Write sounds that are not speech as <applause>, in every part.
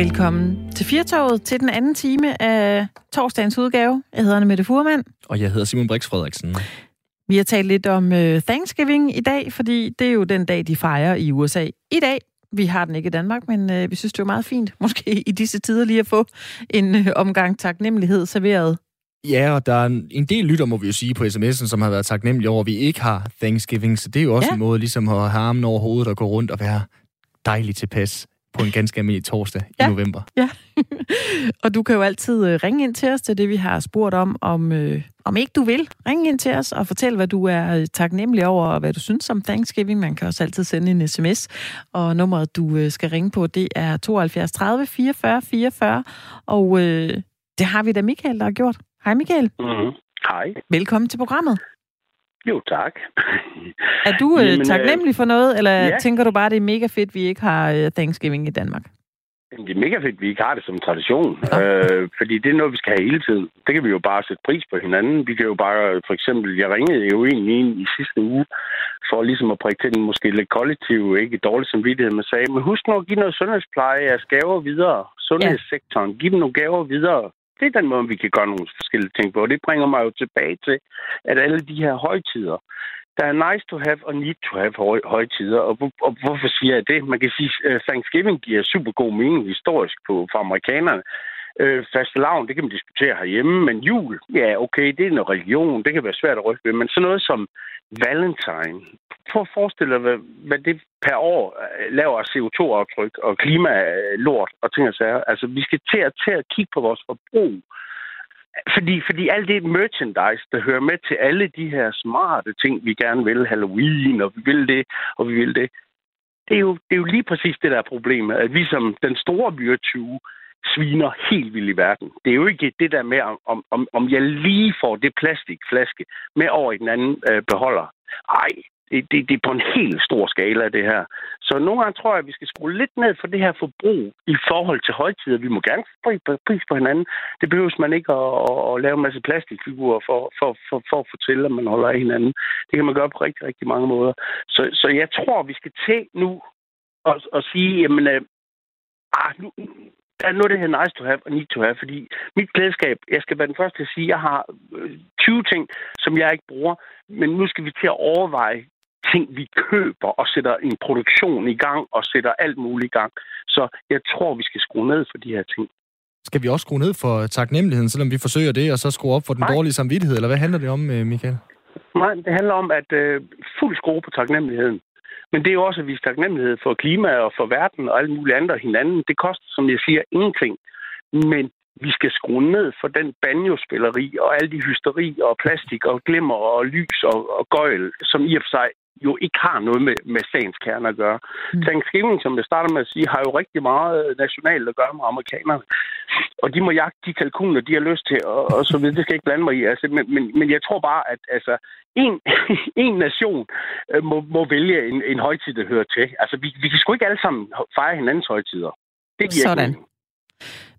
Velkommen til Firtoget til den anden time af torsdagens udgave. Jeg hedder Mette Furman. Og jeg hedder Simon Brix Frederiksen. Vi har talt lidt om uh, Thanksgiving i dag, fordi det er jo den dag, de fejrer i USA. I dag, vi har den ikke i Danmark, men uh, vi synes, det er meget fint, <laughs> måske i disse tider lige at få en uh, omgang taknemmelighed serveret. Ja, og der er en del lytter, må vi jo sige, på sms'en, som har været taknemmelige over, at vi ikke har Thanksgiving. Så det er jo også ja. en måde ligesom at have armen over hovedet og gå rundt og være dejligt tilpas på en ganske almindelig torsdag ja. i november. Ja, <laughs> og du kan jo altid øh, ringe ind til os, til det vi har spurgt om, om, øh, om ikke du vil. Ring ind til os og fortæl, hvad du er øh, taknemmelig over, og hvad du synes om Thanksgiving. Man kan også altid sende en sms, og nummeret, du øh, skal ringe på, det er 72 30 44 44, og øh, det har vi da Michael, der har gjort. Hej Michael. Mm-hmm. Hej. Velkommen til programmet. Jo, tak. <laughs> er du øh, Jamen, taknemmelig for noget, eller ja. tænker du bare, det er mega fedt, vi ikke har øh, Thanksgiving i Danmark? Det er mega fedt, vi ikke har det som tradition. Ja. Øh, fordi det er noget, vi skal have hele tiden. Det kan vi jo bare sætte pris på hinanden. Vi kan jo bare, for eksempel, jeg ringede jo egentlig ind i sidste uge, for ligesom at prikke til den måske lidt kollektiv, ikke dårlig samvittighed, men sagde, men husk nu at give noget sundhedspleje af gaver videre. Sundhedssektoren, ja. giv dem nogle gaver videre det er den måde, vi kan gøre nogle forskellige ting på. Og det bringer mig jo tilbage til, at alle de her højtider, der er nice to have og need to have høj, højtider. Og, og hvorfor siger jeg det? Man kan sige, at Thanksgiving giver super god mening historisk på, for amerikanerne. Øh, faste lavn, det kan man diskutere herhjemme, men jul, ja, okay, det er en religion, det kan være svært at rykke ved, men sådan noget som Valentine, prøv at forestille dig, hvad, det per år øh, laver CO2-aftryk og klimalort øh, og ting og sager. Altså, vi skal til at, til at kigge på vores forbrug. Fordi, fordi alt det merchandise, der hører med til alle de her smarte ting, vi gerne vil, Halloween, og vi vil det, og vi vil det, det er jo, det er jo lige præcis det, der er problemet, at vi som den store myretyve sviner helt vildt i verden. Det er jo ikke det der med, om, om, om jeg lige får det plastikflaske med over i den anden øh, beholder. Ej, det, det, det er på en helt stor skala, det her. Så nogle gange tror jeg, at vi skal skrue lidt ned for det her forbrug i forhold til højtider. Vi må gerne få pris på hinanden. Det behøves man ikke at, at, at lave en masse plastikfigurer for, for, for, for at fortælle, at man holder af hinanden. Det kan man gøre på rigtig, rigtig mange måder. Så, så jeg tror, vi skal til nu og, og sige, jamen, øh, ah, nu, der er noget, der hedder nice to have og need to have, fordi mit klædeskab, jeg skal være den første til at sige, at jeg har øh, 20 ting, som jeg ikke bruger, men nu skal vi til at overveje ting, vi køber og sætter en produktion i gang og sætter alt muligt i gang. Så jeg tror, vi skal skrue ned for de her ting. Skal vi også skrue ned for taknemmeligheden, selvom vi forsøger det, og så skrue op for den Nej. dårlige samvittighed, eller hvad handler det om, øh, Michael? Nej, det handler om at øh, fuld skrue på taknemmeligheden. Men det er jo også at vise taknemmelighed for klima og for verden og alle mulige andre hinanden. Det koster, som jeg siger, ingenting. Men vi skal skrue ned for den banjospilleri og alle de hysteri og plastik og glimmer og lys og, og gøjl, som i og for sig jo ikke har noget med, med sagens kerne at gøre. Mm. Thanksgiving, som jeg starter med at sige, har jo rigtig meget nationalt at gøre med amerikanerne. Og de må jagte de kalkuner, de har lyst til, og, og så videre. Det skal jeg ikke blande mig i. Altså, men, men, men jeg tror bare, at altså, en, <laughs> en nation øh, må, må vælge en, en højtid, der hører til. Altså, vi, vi kan sgu ikke alle sammen fejre hinandens højtider. Det giver Sådan. Ikke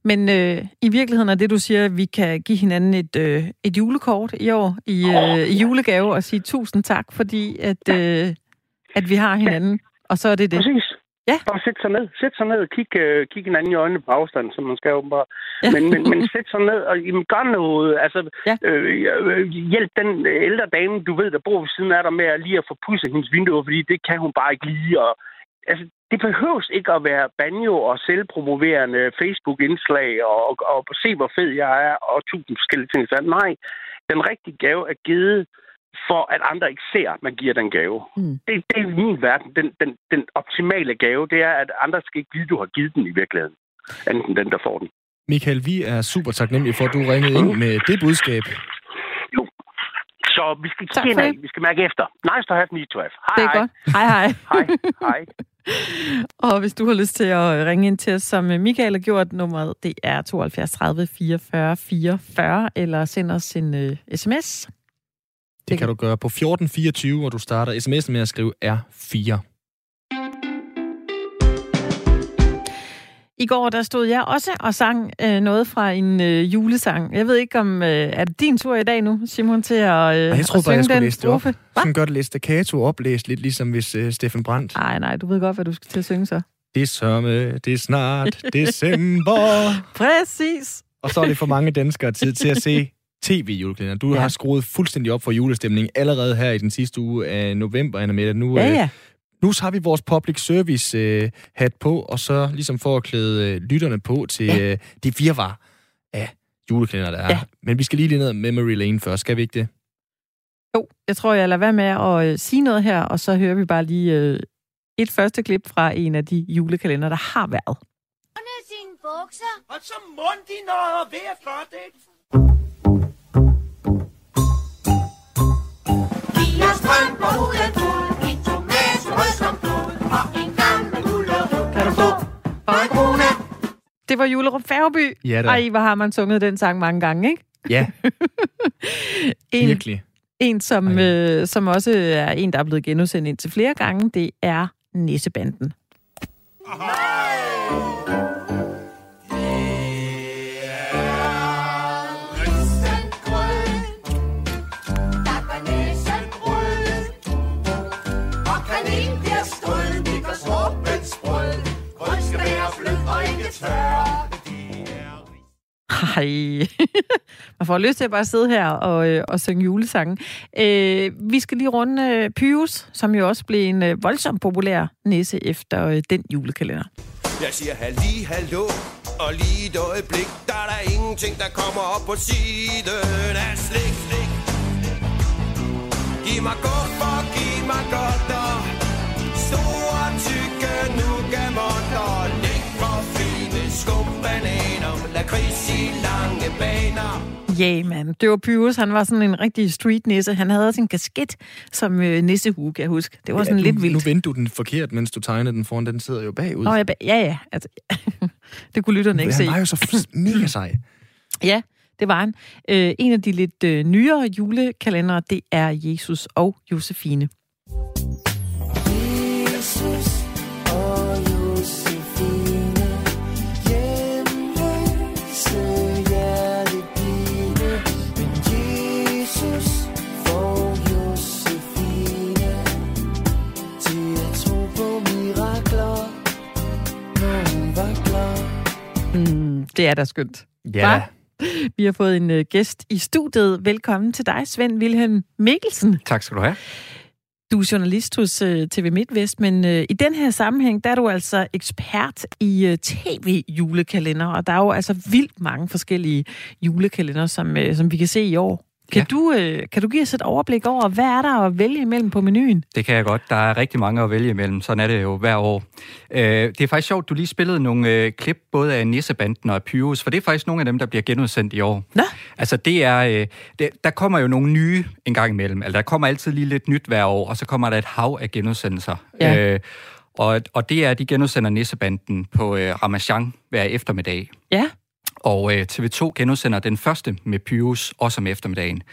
men øh, i virkeligheden er det, du siger, at vi kan give hinanden et, øh, et julekort i år i, øh, i julegave og sige tusind tak, fordi at, øh, at vi har hinanden. Og så er det det. Præcis. Ja. Bare sæt sig ned. Sæt sig ned og kig, øh, kig hinanden i øjnene på afstand, som man skal åbenbart. Ja. Men, men, men sæt sig ned og jamen, gør noget. Altså, ja. øh, øh, hjælp den ældre dame, du ved, der bor ved siden af dig med at lige at få pudset hendes vinduer, fordi det kan hun bare ikke lige. Og, altså, det behøves ikke at være banjo og selvpromoverende Facebook-indslag og, og, og se, hvor fed jeg er og tusind forskellige ting. Så nej, den rigtige gave er givet for, at andre ikke ser, at man giver den gave. Mm. Det, det er min verden. Den, den, den optimale gave, det er, at andre skal ikke vide, at du har givet den i virkeligheden. Enten den, der får den. Michael, vi er super taknemmelige for, at du ringede ind med det budskab. Så vi skal kigge ind Vi skal mærke efter. Nice to have, need to have. Hej, det er hej. godt. Hej, hej. hej, hej. <laughs> <laughs> Og hvis du har lyst til at ringe ind til os, som Michael har gjort, nummeret det er 72 30 44 44, eller send os en uh, sms. Det, det kan du gøre på 1424, og du starter sms'en med at skrive R4. I går der stod jeg også og sang øh, noget fra en øh, julesang. Jeg ved ikke, om øh, er det din tur i dag nu, Simon, til at, øh, jeg tror at bare, jeg skulle læse det op. Sådan godt læse staccato oplæst, lidt ligesom hvis øh, Steffen Brandt. Nej, nej, du ved godt, hvad du skal til at synge så. Det sørme, det er snart december. <laughs> Præcis. Og så er det for mange danskere tid til at se <laughs> tv-julekalender. Du ja. har skruet fuldstændig op for julestemning allerede her i den sidste uge af november, Anna Mette. Nu, ja, ja. Nu har vi vores public service øh, hat på, og så ligesom for at klæde øh, lytterne på til ja. øh, det virvar af julekalender, der er. Ja. Men vi skal lige lige ned memory lane først, skal vi ikke det? Jo, jeg tror, jeg lader være med at øh, sige noget her, og så hører vi bare lige øh, et første klip fra en af de julekalender, der har været. Under sine bukser. Og så mund de noget ved for det. For en krone? Det var Julerup Færgeby. Ja da. Ej, hvor har man sunget den sang mange gange, ikke? Ja, <laughs> En, virkelig. en som, Ej. øh, som også er en, der er blevet genudsendt indtil flere gange, det er Nissebanden. Der og. Hej. <laughs> Man får lyst til at bare sidde her og, øh, og synge julesange. Øh, vi skal lige runde øh, Pyrus, som jo også blev en øh, voldsomt populær nisse efter øh, den julekalender. Jeg siger halli, hallo, og lige et øjeblik, der er der ingenting, der kommer op på siden af slik, slik. Giv mig godt for, giv mig godt, og store, tykke nu. Ja, yeah, mand. Det var Pyrus. Han var sådan en rigtig street nisse. Han havde også en kasket som øh, nissehue, kan jeg huske. Det var sådan ja, lidt nu, vildt. Nu vendte du den forkert, mens du tegnede den foran. Den sidder jo bagud. Nå, ja, ba- ja, ja. Altså, <laughs> det kunne lytterne ikke han se. var jo så mega sej. <laughs> Ja, det var han. Øh, en af de lidt øh, nyere julekalendere, det er Jesus og Josefine. Jesus det er da skønt. Ja. Hva? Vi har fået en øh, gæst i studiet. Velkommen til dig, Svend Wilhelm Mikkelsen. Tak skal du have. Du er journalist hos øh, TV MidtVest, men øh, i den her sammenhæng, der er du altså ekspert i øh, tv-julekalender, og der er jo altså vildt mange forskellige julekalender, som, øh, som vi kan se i år. Kan, Ja. du, øh, kan du give os et overblik over, hvad er der at vælge imellem på menuen? Det kan jeg godt. Der er rigtig mange at vælge imellem. Sådan er det jo hver år. Øh, det er faktisk sjovt, du lige spillede nogle øh, klip både af Nissebanden og af Pyrus, for det er faktisk nogle af dem, der bliver genudsendt i år. Nå. Altså det er, øh, det, der kommer jo nogle nye en gang imellem. Altså der kommer altid lige lidt nyt hver år, og så kommer der et hav af genudsendelser. Ja. Øh, og, og det er, de genudsender Nissebanden på øh, Ramachan hver eftermiddag. Ja, Og øh, TV2 genudsender den første med Pyrus, også om eftermiddagen.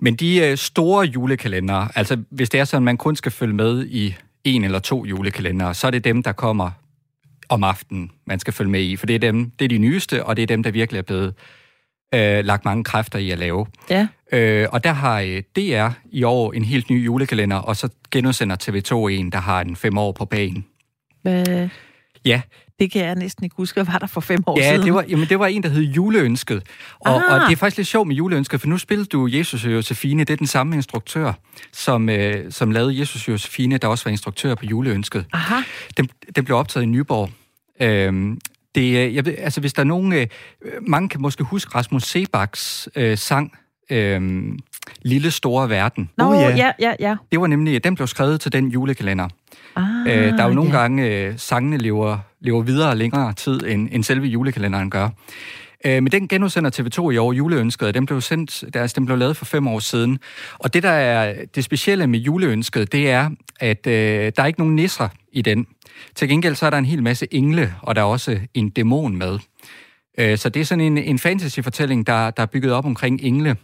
Men de øh, store julekalendere, altså hvis det er sådan, man kun skal følge med i en eller to julekalendere, så er det dem, der kommer om aftenen, man skal følge med i. For det er, dem, det er de nyeste, og det er dem, der virkelig er blevet øh, lagt mange kræfter i at lave. ja. Øh, og der har øh, DR i år en helt ny julekalender, og så genudsender TV2 en, der har en fem år på banen. Hvad, Ja, det kan jeg næsten ikke huske, hvad var der for fem år Ja, siden? det var, jamen, det var en, der hed Juleønsket. Og, Ah. og det er faktisk lidt sjovt med Juleønsket, for nu spillede du Jesus og Josefine. Det er den samme instruktør, som, øh, som lavede Jesus og Josefine, der også var instruktør på Juleønsket. Aha. Den, den blev optaget i Nyborg. Øhm, det, er- jeg ved, altså, hvis der er nogen... Øh, mange kan måske huske Rasmus Sebaks øh, sang øh, Lille Store Verden. Nå, Oh, ja. ja, ja, ja. Det var nemlig, den blev skrevet til den julekalender. Ah, Øh, der er jo nogle ja. gange, øh, sangene lever, lever videre længere tid, end, end selve julekalenderen gør. Øh, men den genudsender TV2 i år, juleønsket, den blev, sendt, der, altså, den blev lavet for fem år siden. Og det, der er det specielle med juleønsket, det er, at øh, der er ikke nogen nisser i den. Til gengæld så er der en hel masse engle, og der er også en dæmon med. Øh, så det er sådan en, en fantasy-fortælling, der, der er bygget op omkring engle.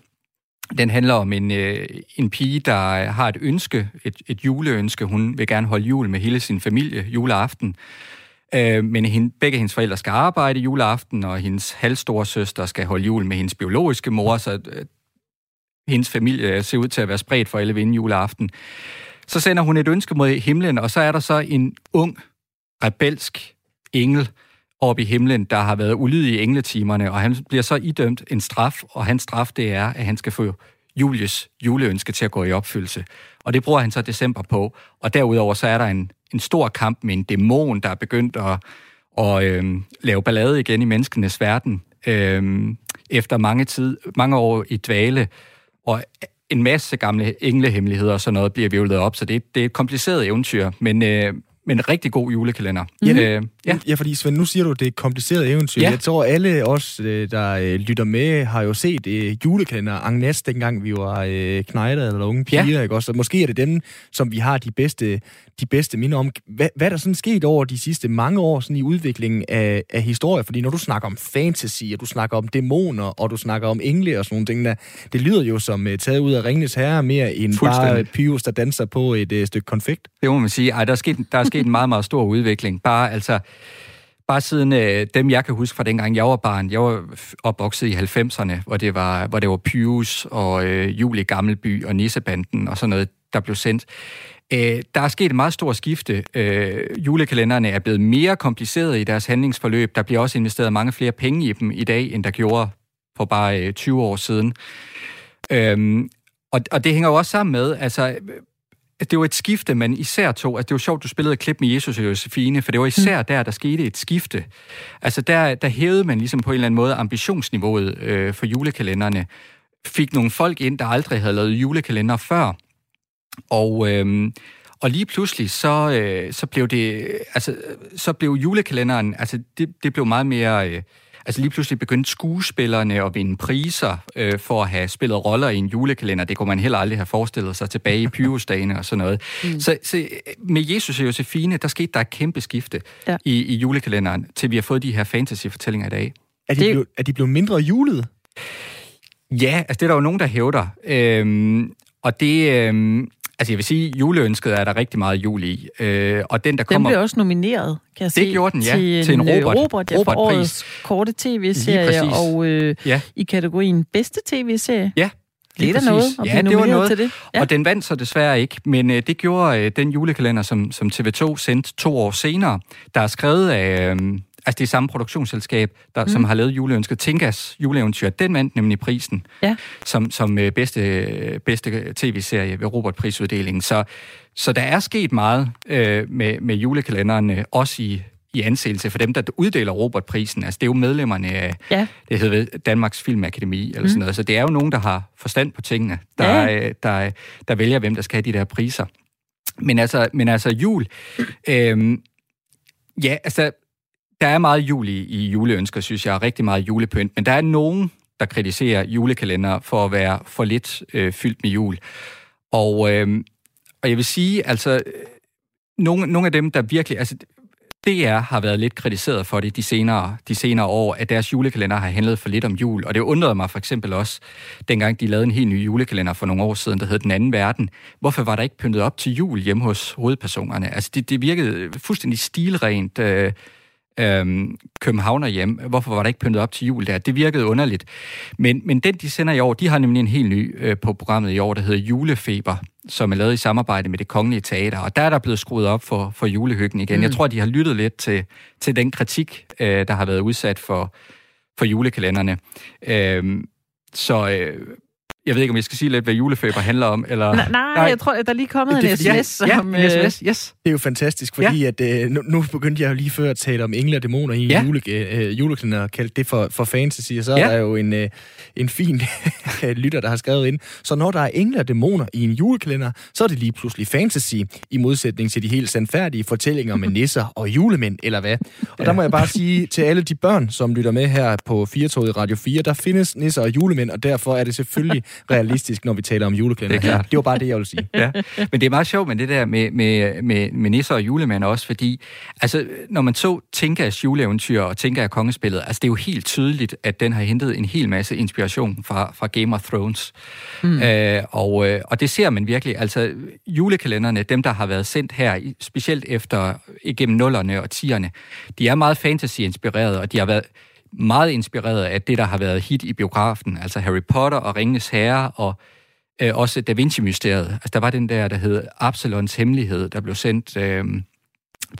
Den handler om en, øh, en pige, der har et ønske, et, et juleønske. Hun vil gerne holde jul med hele sin familie juleaften. Øh, men hende, begge hendes forældre skal arbejde juleaften, og hendes halvstore søster skal holde jul med hendes biologiske mor, så øh, hendes familie ser ud til at være spredt for alle vinde juleaften. Så sender hun et ønske mod himlen, og så er der så en ung rebelsk engel op i himlen, der har været ulydig i engletimerne, og han bliver så idømt en straf, og hans straf det er, at han skal få Julius juleønske til at gå i opfyldelse. Og det bruger han så december på. Og derudover så er der en, en stor kamp med en dæmon, der er begyndt at, at øh, lave ballade igen i menneskenes verden, øh, efter mange, tid, mange år i dvale. Og en masse gamle englehemmeligheder og sådan noget bliver vivlet op, så det, det er et kompliceret eventyr, men, øh, men en rigtig god julekalender. Ja, Øh, Ja. ja, fordi Svend, nu siger du, at det er et kompliceret eventyr. Ja. Jeg tror, alle os, øh, der øh, lytter med, har jo set øh, julekalender Agnes, dengang vi var øh, knejder eller unge piger, Ja. ikke også? Og måske er det dem, som vi har de bedste, de bedste minder om. Hvad, hvad er der sådan sket over de sidste mange år sådan i udviklingen af, af historie? Fordi når du snakker om fantasy, og du snakker om dæmoner, og du snakker om engle og sådan nogle ting, der, det lyder jo som uh, taget ud af Ringens Herre mere end bare. Pius, der danser på et uh, stykke konfekt. Det må man sige. Ej, der er sket, der er sket en meget, meget stor udvikling. Bare, altså, bare siden øh, dem, jeg kan huske fra dengang jeg var barn, jeg var opvokset i 90'erne, hvor det var, hvor det var Pius og øh, Julie Gammelby og Nissebanden og sådan noget, der blev sendt. Øh, der er sket et meget stort skifte. Øh, julekalenderne er blevet mere komplicerede i deres handlingsforløb. Der bliver også investeret mange flere penge i dem i dag, end der gjorde for bare øh, 20 år siden. Øhm, og, og det hænger jo også sammen med, altså, det var et skifte, man især tog. Altså, det var sjovt, du spillede et klip med Jesus og Josefine, for det var især der, der skete et skifte. Altså, der, der hævede man ligesom på en eller anden måde ambitionsniveauet øh, for julekalenderne. Fik nogle folk ind, der aldrig havde lavet julekalender før. Og, øhm, og lige pludselig, så, øh, så blev det, altså, så blev julekalenderen, altså, det, det blev meget mere... Øh, Altså lige pludselig begyndte skuespillerne at vinde priser øh, for at have spillet roller i en julekalender. Det kunne man heller aldrig have forestillet sig tilbage i <laughs> Pyrusdagene og sådan noget. Mm. Så, så med Jesus og Josefine, der skete der et kæmpe skifte Ja. i, i julekalenderen, til vi har fået de her fantasy-fortællinger i dag. Er de, Det blevet, er de blevet mindre julet? Ja, altså det er der jo nogen, der hævder. Øhm, og det, øhm, altså jeg vil sige, juleønsket er der rigtig meget jul i. Øh, og den, der Den kommer... blev også nomineret, kan jeg Det se, gjorde den, ja, til en, til en øh, Robert- Robert ja, for Robert-pris. årets korte tv-serie, og øh, Ja. i kategorien bedste tv-serie. Ja, Det er da noget at ja, blive det var noget. til det. Ja. Og den vandt så desværre ikke, men øh, det gjorde øh, den julekalender, som, som TV2 sendte to år senere, der er skrevet af... Øh, altså det er samme produktionsselskab, der, mm. som har lavet juleønsket. Tinkas juleeventyr, den vandt nemlig prisen Ja. som, som øh, bedste, bedste tv-serie ved Robert-prisuddelingen. Så, så der er sket meget øh, med, med julekalenderen, øh, også i, i anseelse for dem, der uddeler Robert-prisen. Altså det er jo medlemmerne af Ja. det hedder Danmarks Filmakademi, eller sådan noget. Så det er jo nogen, der har forstand på tingene, der, Ja. ja. der, der vælger, hvem der skal have de der priser. Men altså, men altså jul... Øhm, ja, altså, der er meget jul i, i juleønsker, synes jeg, og rigtig meget julepynt, men der er nogen, der kritiserer julekalender for at være for lidt øh, fyldt med jul. Og, øh, og jeg vil sige, altså, øh, nogle, nogle af dem, der virkelig... Altså, DR har været lidt kritiseret for det de senere, de senere år, at deres julekalender har handlet for lidt om jul. Og det undrede mig for eksempel også, dengang de lavede en helt ny julekalender for nogle år siden, der hed Den Anden Verden. Hvorfor var der ikke pyntet op til jul hjemme hos hovedpersonerne? Altså, det, det virkede fuldstændig stilrent øh, øh, københavner hjem. Hvorfor var der ikke pyntet op til jul der? Det virkede underligt. Men, men den, de sender i år, de har nemlig en helt ny øh, på programmet i år, der hedder Julefeber, som er lavet i samarbejde med det kongelige teater. Og der er der blevet skruet op for, for julehyggen igen. Mm. Jeg tror, de har lyttet lidt til, til den kritik, øh, der har været udsat for, for julekalenderne. Øh, så øh, jeg ved ikke, om jeg skal sige lidt, hvad julefeber handler om. Eller... Nej, nej, jeg tror, at der er lige kommet Det en sms. ja, som, ja, øh, en sms, yes. Det er jo fantastisk, fordi ja. at, øh, nu, nu begyndte jeg jo lige før at tale om engle og dæmoner i en Ja. ja. jule, øh, julekalender, og kaldte det for, for fantasy, og så Ja. er der jo en, øh, en fin <laughs> lytter, der har skrevet ind. Så når der er engle og dæmoner i en julekalender, så er det lige pludselig fantasy, i modsætning til de helt sandfærdige fortællinger med <laughs> nisser og julemænd, eller hvad? Og der må jeg bare sige til alle de børn, som lytter med her på 4 i Radio 4, der findes nisser og julemænd, og derfor er det selvfølgelig realistisk, når vi taler om julekalender. Det er klart. Det var bare det, jeg ville sige. <laughs> ja. Men det er meget sjovt med det der med, med, med, med nisser og julemænd også, fordi altså, når man så Tinkas juleeventyr og Tinka af kongespillet, altså det er jo helt tydeligt, at den har hentet en hel masse inspiration fra, fra Game of Thrones. Mm. Øh, og, øh, og det ser man virkelig. Altså julekalenderne, dem der har været sendt her, specielt efter igennem nullerne og tierne, de er meget fantasy-inspireret, og de har været meget inspireret af det, der har været hit i biografen, altså Harry Potter og Ringenes Herre og øh, også Da Vinci-mysteriet. Altså, der var den der, der hed Absalons Hemmelighed, der blev sendt øh,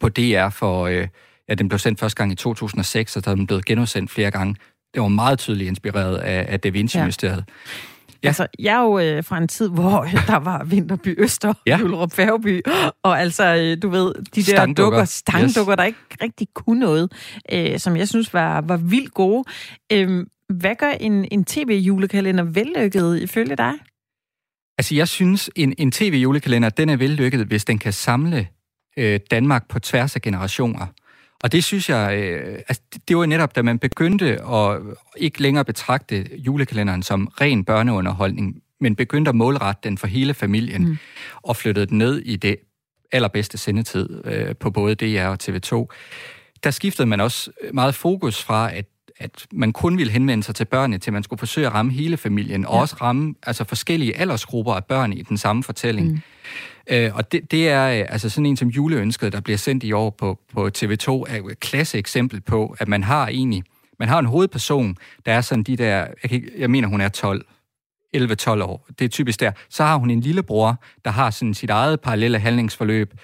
på DR for... Øh, ja, den blev sendt første gang i 2006, og der er den blevet genudsendt flere gange. Det var meget tydeligt inspireret af, af Da Vinci-mysteriet. Ja. Ja. Altså, jeg er jo øh, fra en tid, hvor <laughs> der var Vinterby Øster, ja. Julerup Færgeby, og altså, øh, du ved, de der Stangdukker. dukker, stangdukker, yes. der ikke rigtig kunne noget, øh, som jeg synes var, var vildt gode. Øh, hvad gør en, en tv-julekalender vellykket ifølge dig? Altså, jeg synes, en, en tv-julekalender, den er vellykket, hvis den kan samle øh, Danmark på tværs af generationer. Og det synes jeg, øh, altså, det, var netop, da man begyndte at ikke længere betragte julekalenderen som ren børneunderholdning, men begyndte at målrette den for hele familien, mm. og flyttede den ned i det allerbedste sendetid øh, på både DR og TV2. Der skiftede man også meget fokus fra, at at man kun ville henvende sig til børnene, til man skulle forsøge at ramme hele familien, og også ramme altså forskellige aldersgrupper af børn i den samme fortælling. Mm. Øh, og det, det er øh, altså sådan en som juleønsket, der bliver sendt i år på, på TV2, er et klasse eksempel på, at man har egentlig, man har en hovedperson, der er sådan de der, jeg, kan, jeg mener hun er 12, 11-12 år, det er typisk der. Så har hun en lillebror, der har sådan sit eget parallelle handlingsforløb,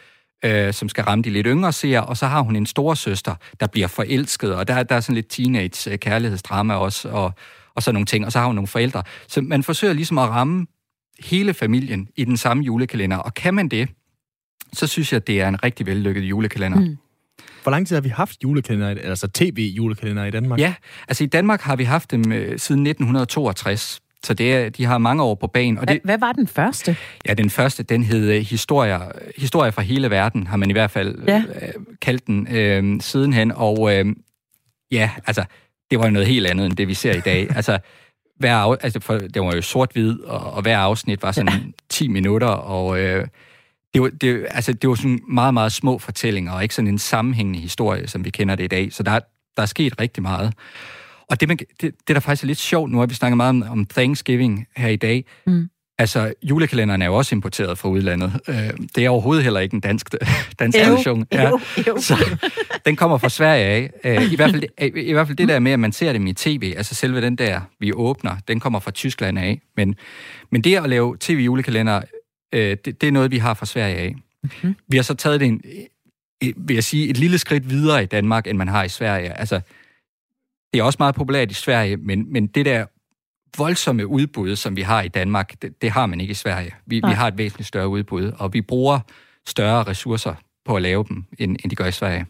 øh, som skal ramme de lidt yngre seere, og så har hun en storesøster, der bliver forelsket, og der, der er sådan lidt teenage-kærlighedsdrama også, og, og sådan nogle ting, og så har hun nogle forældre. Så man forsøger ligesom at ramme hele familien i den samme julekalender, og kan man det, så synes jeg, det er en rigtig vellykket julekalender. Mm. Hvor lang tid har vi haft julekalender, altså tv-julekalender i Danmark? Ja, altså i Danmark har vi haft dem øh, siden 1962, så det er, de har mange år på banen. Og Hvad, det, hvad var den første? Ja, den første, den hed øh, Historier, Historier fra hele verden, har man i hvert fald ja. øh, kaldt den øh, sidenhen. Og øh, ja, altså, det var jo noget helt andet, end det vi ser i dag. <laughs> altså, hver af, altså for, det var jo sort-hvid, og, og hver afsnit var sådan ja. 10 minutter, og øh, det, var, det, altså, det var sådan meget, meget små fortællinger, og ikke sådan en sammenhængende historie, som vi kender det i dag. Så der, der er sket rigtig meget. Og det, man, det, det, der faktisk er lidt sjovt, nu har vi snakket meget om, om Thanksgiving her i dag, Mm. Altså, julekalenderen er jo også importeret fra udlandet. Øh, Det er overhovedet heller ikke en dansk, <laughs> dansk tradition. ew, ew. <laughs> Så den kommer fra Sverige af. Øh, I hvert, fald, i, I hvert fald det der med, at man ser dem i tv, altså selve den der, vi åbner, den kommer fra Tyskland af. Men, men det at lave tv-julekalender, øh, det, det er noget, vi har fra Sverige af. Mm-hmm. Vi har så taget det en, øh, vil jeg sige, et lille skridt videre i Danmark, end man har i Sverige. Altså, det er også meget populært i Sverige, men, men det der voldsomme udbud, som vi har i Danmark, det, det har man ikke i Sverige. Vi, vi har et væsentligt større udbud, og vi bruger større ressourcer på at lave dem, end, end de gør i Sverige.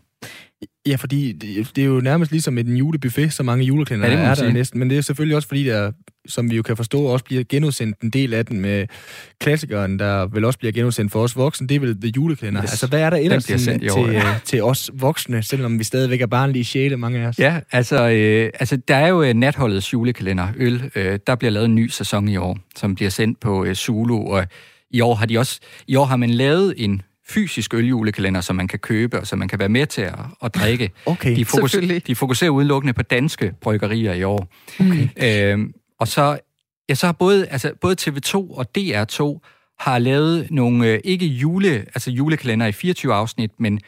Ja, fordi det, det er jo nærmest ligesom en julebuffet, så mange julekalender Ja, er der næsten. Men det er selvfølgelig også fordi, der, som vi jo kan forstå, også bliver genudsendt en del af den med klassikeren, der vel også bliver genudsendt for os voksne. Det er vel The Julekalender. Yes. Altså, hvad er der ellers sådan sendt til, år, ja. øh, til os voksne, selvom vi stadigvæk er barnlige sjæle, mange af os? Ja, altså, øh, altså der er jo øh, natholdets julekalender, Øl. Øh, der bliver lavet en ny sæson i år, som bliver sendt på øh, Zulu, og i år har de også, i år har man lavet en fysisk øljulekalender, som man kan købe, og som man kan være med til at, at drikke. Okay. De, fokus, Selvfølgelig. de fokuserer udelukkende på danske bryggerier i år. Okay. Øhm, og så, ja, så har både, altså, både TV2 og DR2 har lavet nogle, øh, ikke jule, altså julekalender i 24 afsnit, men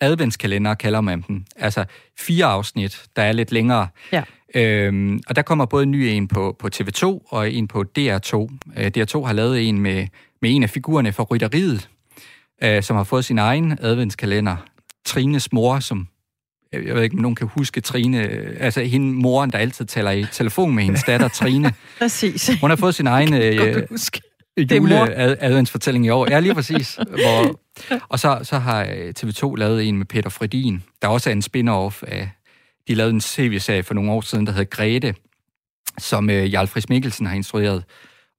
adventskalender kalder man dem. Altså fire afsnit, der er lidt længere. Ja. Øhm, og der kommer både en ny en på, på TV2 og en på DR2. Øh, DR2 har lavet en med, med en af figurerne fra Rytteriet, øh, som har fået sin egen adventskalender. Trines mor, som jeg ved ikke, om nogen kan huske Trine, øh, altså hende moren, der altid taler i telefon med hendes datter Trine. <laughs> Præcis. Hun har fået sin egen øh, mor. juleadventsfortælling i år. Ja, lige præcis. Hvor, og så, så har øh, TV2 lavet en med Peter Fredin, der også er en spin-off af... De lavede en tv-serie for nogle år siden, der hed Grete, som øh, Jarl Friis Mikkelsen har instrueret.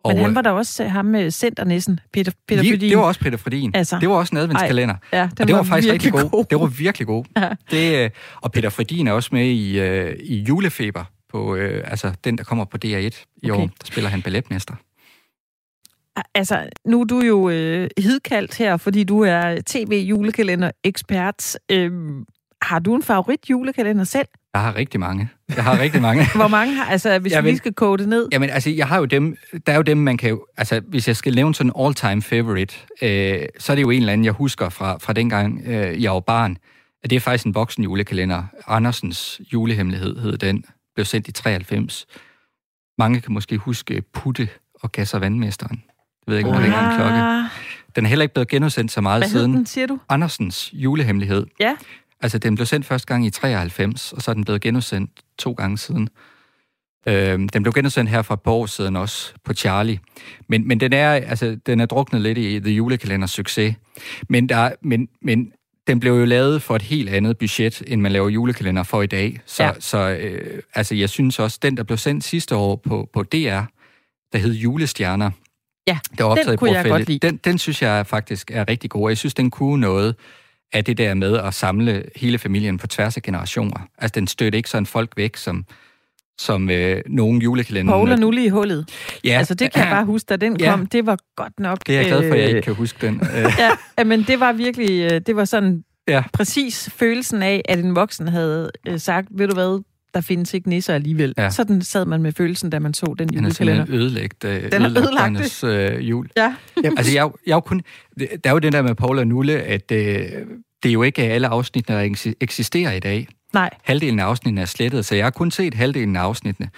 Og, Men han øh, var der også øh, ham med centernissen, Peter, Peter lige, Fedin. det var også Peter Fredin. Altså, det var også en adventskalender. Ja, og det var, var faktisk rigtig god. god. Det var virkelig god. <laughs> Ja. Det, øh, og Peter Fredin er også med i, øh, i Julefeber, på, øh, altså den, der kommer på DR1 i Okay. år. Der spiller han balletmester. Altså, nu er du jo øh, hidkaldt her, fordi du er tv-julekalender-ekspert. Øhm, har du en favorit julekalender selv? Jeg har rigtig mange. Jeg har rigtig mange. <laughs> Hvor mange har, altså hvis Jeg vi skal kode det ned? Jamen, altså, jeg har jo dem, der er jo dem, man kan jo, altså, hvis jeg skal nævne sådan en all-time favorite, øh, så er det jo en eller anden, jeg husker fra, fra dengang, øh, jeg var barn, at det er faktisk en voksen julekalender. Andersens julehemmelighed hed den, blev sendt i 93. Mange kan måske huske Putte og Gasser Vandmesteren. Jeg ved ikke, om du ringer en klokke. den er heller ikke blevet genudsendt så meget Hvad siden. den, siger du? Andersens julehemmelighed. Ja. Altså, den blev sendt første gang i 93, og så er den blevet genudsendt to gange siden. Øhm, den blev genudsendt her par år siden også på Charlie. Men, men den, er, altså, den er druknet lidt i The Julekalenders succes. Men, der, men, men den blev jo lavet for et helt andet budget, end man laver julekalender for i dag. Så, Ja. så øh, altså, jeg synes også, den, der blev sendt sidste år på, på DR, der hed Julestjerner, Ja, der var optaget den i kunne jeg Brorfælde, godt lide. Den, den synes jeg faktisk er rigtig god. og Jeg synes, den kunne noget af det der med at samle hele familien på tværs af generationer. Altså, den stødte ikke sådan folk væk, som, som øh, nogen julekalender. Paul og Nulle i hullet. Ja, Altså, det kan jeg bare huske, da den Ja. kom. Det var godt nok... Det er jeg glad for, at jeg øh, ikke kan huske den. <laughs> Øh, Ja, men det var virkelig... øh, Det var sådan Ja. præcis følelsen af, at en voksen havde øh, sagt, ved du hvad, der findes ikke nisser alligevel. Ja. Sådan sad man med følelsen, da man så den Den er julekalender. ødelægt, øh, Den er ødelagt. øh, jul. Ja. Altså, jeg, er jo- jeg er kun, det- der er jo den der med Paul og Nulle, at øh, det er jo ikke alle afsnit, der eksis- eksisterer i dag. Nej, Halvdelen af afsnittene er slettet, så jeg har kun set halvdelen af afsnittene.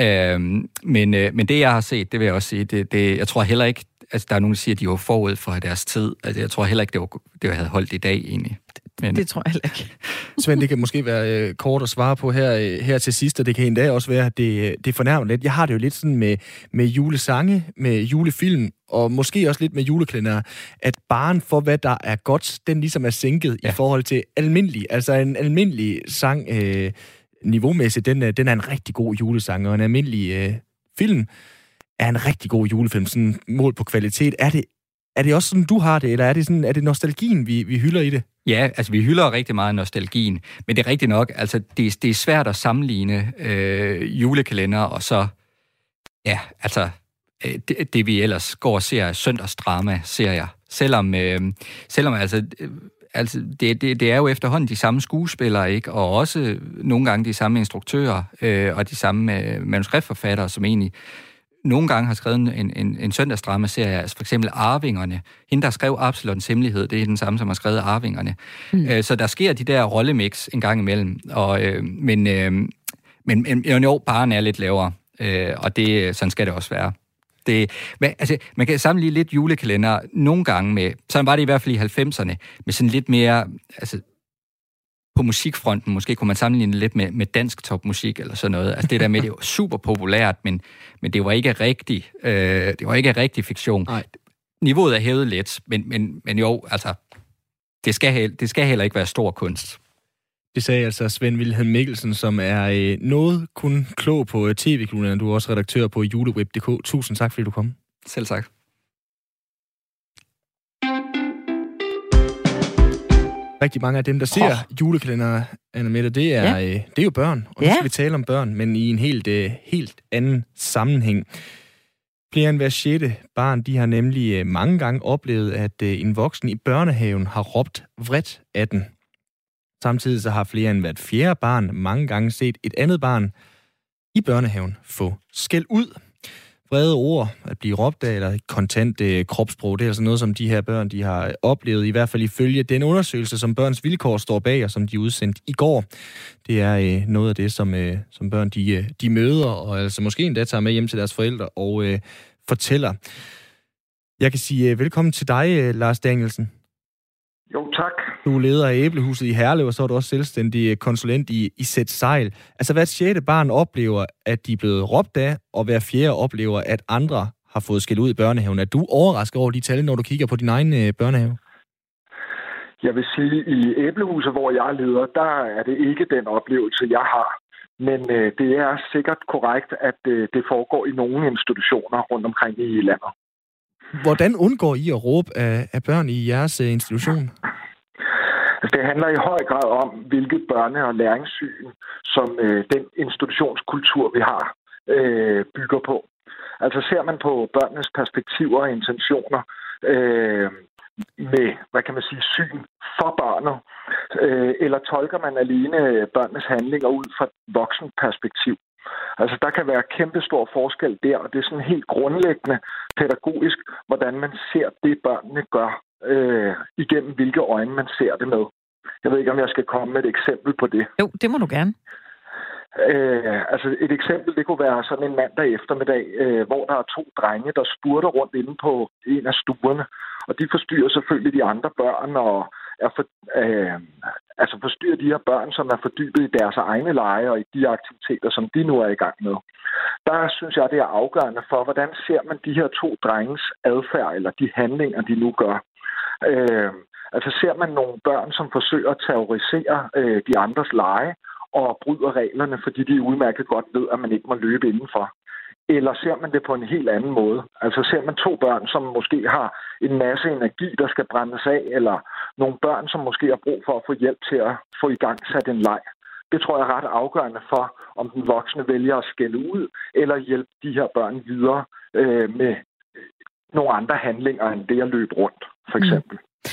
Øhm, men, øh, men det, jeg har set, det vil jeg også sige, det, det, jeg tror heller ikke, altså der er nogen, der siger, at de var forud for deres tid. Altså, jeg tror heller ikke, det var, det havde holdt i dag egentlig. Men, det tror jeg heller ikke. <laughs> Svend, det kan måske være øh, kort at svare på her, øh, her til sidst, og det kan endda også være, at det, øh, det fornærmer lidt. Jeg har det jo lidt sådan med, med julesange, med julefilm, og måske også lidt med julekalender, at baren for, hvad der er godt, den ligesom er sænket ja. I forhold til almindelig. Altså en almindelig sang, øh, niveaumæssigt, den, er- den er en rigtig god julesang, og en almindelig øh, film er en rigtig god julefilm, sådan mål på kvalitet. Er det, er det også sådan, du har det, eller er det, sådan, er det nostalgien, vi, vi hylder i det? Ja, altså vi hylder rigtig meget nostalgien, men det er rigtigt nok, altså det, det er svært at sammenligne øh, julekalender og så, ja, altså øh, det, det vi ellers går og ser, søndagsdrama, serier. Selvom, øh, selvom altså, øh, altså det, det, det er jo efterhånden de samme skuespillere, ikke? og også nogle gange de samme instruktører øh, og de samme øh, manuskriptforfattere, som egentlig nogle gange har skrevet en, en, en søndagsdrama-serie, altså for eksempel Arvingerne. Hende, der skrev Absalons Hemmelighed, det er den samme, som har skrevet Arvingerne. Mm. Øh, så der sker de der rollemix en gang imellem. Og, øh, men, øh, men, men jo, jo, baren er lidt lavere, øh, og det, sådan skal det også være. Det, men, altså, man kan sammenligne lidt julekalender nogle gange med, sådan var det i hvert fald i 90'erne, med sådan lidt mere, altså på musikfronten, måske kunne man sammenligne det lidt med, med dansk topmusik eller sådan noget. Altså det der med, det var <laughs> super populært, men, men det var ikke rigtig, øh, det var ikke rigtig fiktion. Nej. Niveauet er hævet lidt, men, men, men jo, altså, det skal, det skal heller ikke være stor kunst. Det sagde altså Svend Wilhelm Mikkelsen, som er øh, noget kun klog på øh, tv -klunerne. Du er også redaktør på juleweb.dk. Tusind tak, fordi du kom. Selv sagt. Rigtig mange af dem, der ser oh. julekalender, Anna Mette, det er, ja. øh, det er jo børn. Og nu Ja. skal vi tale om børn, men i en helt, øh, helt anden sammenhæng. Flere end hver sjette barn, de har nemlig øh, mange gange oplevet, at øh, en voksen i børnehaven har råbt vredt af den. Samtidig så har flere end hvert fjerde barn mange gange set et andet barn i børnehaven få skæld ud. Vrede ord, at blive råbt af, eller kontant øh, kropssprog, det er altså noget, som de her børn de har oplevet, i hvert fald ifølge den undersøgelse, som Børns Vilkår står bag, og som de udsendte i går. Det er øh, noget af det, som, øh, som børn de, øh, de møder, og altså måske endda tager med hjem til deres forældre og øh, fortæller. Jeg kan sige øh, velkommen til dig, øh, Lars Danielsen. Jo, tak. Du er leder af Æblehuset i Herlev, og så er du også selvstændig øh, konsulent i, i Sæt Sejl. Altså hvert sjette barn oplever, at de er blevet råbt af, og hver fjerde oplever, at andre har fået skæld ud i børnehaven. Er du overrasket over de tal, når du kigger på din egen øh, børnehave? Jeg vil sige, at i Æblehuset, hvor jeg er leder, der er det ikke den oplevelse, jeg har. Men øh, det er sikkert korrekt, at øh, det foregår i nogle institutioner rundt omkring i landet. Hvordan undgår I at råbe af, af børn i jeres øh, institution? Altså, det handler i høj grad om, hvilket børne- og læringssyn, som øh, den institutionskultur, vi har, øh, bygger på. Altså ser man på børnenes perspektiver og intentioner øh, med, hvad kan man sige, syn for børnet, øh, eller tolker man alene børnenes handlinger ud fra et voksenperspektiv? Altså, der kan være kæmpe stor forskel der, og det er sådan helt grundlæggende pædagogisk, hvordan man ser det, børnene gør, øh, igennem hvilke øjne man ser det med. Jeg ved ikke, om jeg skal komme med et eksempel på det. Jo, det må du gerne. Øh, altså et eksempel, det kunne være sådan en mandag eftermiddag, øh, hvor der er to drenge, der spurter rundt inde på en af stuerne. Og de forstyrrer selvfølgelig de andre børn og er for, øh, altså forstyrrer de her børn, som er fordybet i deres egne lege og i de aktiviteter, som de nu er i gang med. Der synes jeg, det er afgørende for, hvordan ser man de her to drenges adfærd eller de handlinger, de nu gør. Øh, altså ser man nogle børn, som forsøger at terrorisere øh, de andres lege og bryder reglerne, fordi de udmærket godt ved, at man ikke må løbe indenfor. Eller ser man det på en helt anden måde? Altså ser man to børn, som måske har en masse energi, der skal brændes af, eller nogle børn, som måske har brug for at få hjælp til at få i gang sat en leg. Det tror jeg er ret afgørende for, om den voksne vælger at skælde ud, eller hjælpe de her børn videre øh, med nogle andre handlinger end det at løbe rundt, for eksempel. Mm.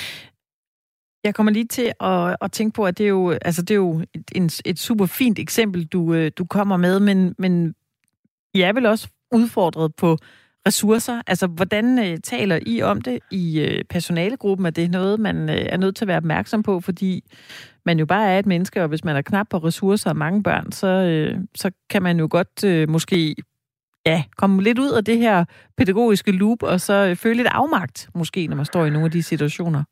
Jeg kommer lige til at, at tænke på, at det er jo, altså det er jo et, en, et super fint eksempel, du, øh, du kommer med, men, men I er vel også udfordret på ressourcer. Altså, hvordan øh, taler I om det i øh, personalegruppen? Er det noget, man øh, er nødt til at være opmærksom på, fordi man jo bare er et menneske, og hvis man er knap på ressourcer og mange børn, så, øh, så kan man jo godt øh, måske ja, komme lidt ud af det her pædagogiske loop, og så øh, føle lidt afmagt, måske, når man står i nogle af de situationer.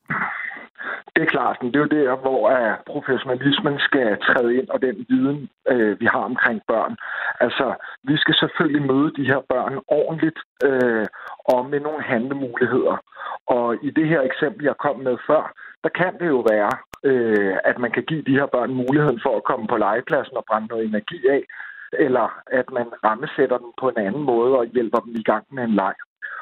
Det er klart, det er jo der, hvor øh, professionalismen skal træde ind, og den viden, øh, vi har omkring børn. Altså, vi skal selvfølgelig møde de her børn ordentligt uh, og med nogle handlemuligheder. Og i det her eksempel, jeg kom med før, der kan det jo være, øh, at man kan give de her børn muligheden for at komme på legepladsen og brænde noget energi af, eller at man rammesætter dem på en anden måde og hjælper dem i gang med en leg.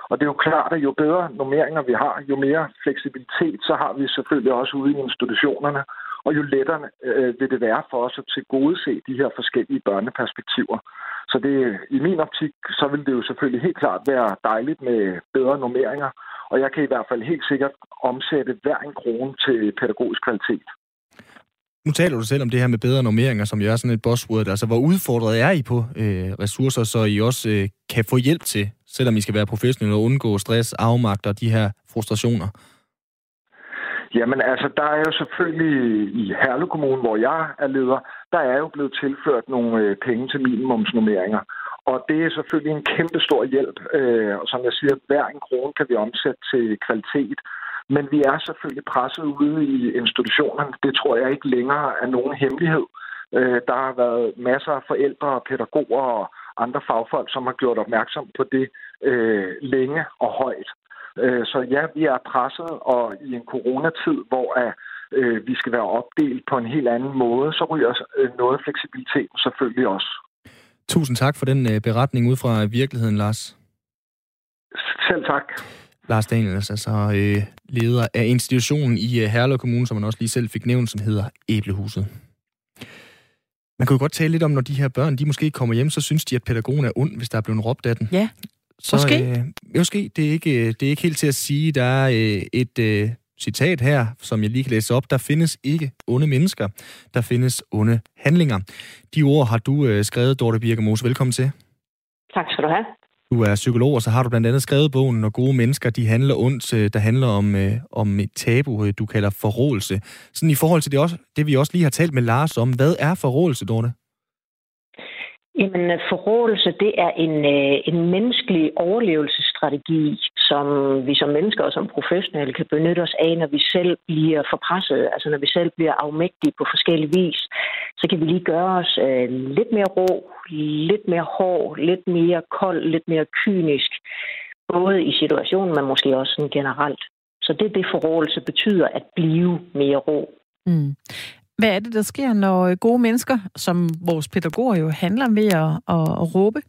Og det er jo klart, at jo bedre normeringer vi har, jo mere fleksibilitet, så har vi selvfølgelig også ude i institutionerne, og jo lettere øh, vil det være for os at tilgodese de her forskellige børneperspektiver. Så det, i min optik, så vil det jo selvfølgelig helt klart være dejligt med bedre normeringer, og jeg kan i hvert fald helt sikkert omsætte hver en krone til pædagogisk kvalitet. Nu taler du selv om det her med bedre normeringer, som jo er sådan et buzzword. Altså, hvor udfordret er I på øh, ressourcer, så I også øh, kan få hjælp til, selvom I skal være professionelle og undgå stress, afmagt og de her frustrationer? Jamen altså, der er jo selvfølgelig i Herlev Kommune, hvor jeg er leder, der er jo blevet tilført nogle øh, penge til minimumsnummeringer. Og det er selvfølgelig en kæmpe stor hjælp. Øh, og som jeg siger, hver en krone kan vi omsætte til kvalitet. Men vi er selvfølgelig presset ude i institutionerne. Det tror jeg ikke længere er nogen hemmelighed. Øh, der har været masser af forældre og pædagoger og andre fagfolk, som har gjort opmærksom på det øh, længe og højt. Øh, så ja, vi er presset, og i en coronatid, hvor øh, vi skal være opdelt på en helt anden måde, så ryger noget fleksibilitet selvfølgelig også. Tusind tak for den beretning ud fra virkeligheden, Lars. Selv tak. Lars Daniels, altså øh, leder af institutionen i øh, Herlev Kommune, som man også lige selv fik nævnt, som hedder Æblehuset. Man kan jo godt tale lidt om, når de her børn, de måske kommer hjem, så synes de, at pædagogen er ond, hvis der er blevet råbt af den. Ja, så, måske. Øh, måske. Det er, ikke, det er ikke helt til at sige. Der er øh, et øh, citat her, som jeg lige kan læse op. Der findes ikke onde mennesker. Der findes onde handlinger. De ord har du øh, skrevet, Dorte Birkemos. Velkommen til. Tak skal du have. Du er psykolog, og så har du blandt andet skrevet bogen, når gode mennesker de handler ondt, øh, der handler om, øh, om et tabu, øh, du kalder forrådelse. Sådan i forhold til det, også, det, vi også lige har talt med Lars om. Hvad er forrådelse, Dorte? Jamen, øh, forrådelse, det er en, øh, en menneskelig overlevelsesstrategi, som vi som mennesker og som professionelle kan benytte os af, når vi selv bliver forpresset, altså når vi selv bliver afmægtige på forskellige vis. Så kan vi lige gøre os øh, lidt mere rå, lidt mere hård, lidt mere kold, lidt mere kynisk, både i situationen, men måske også sådan generelt. Så det er det forrådelse betyder, at blive mere rå. Mm. Hvad er det, der sker, når øh, gode mennesker, som vores pædagoger jo handler ved at, at, at råbe?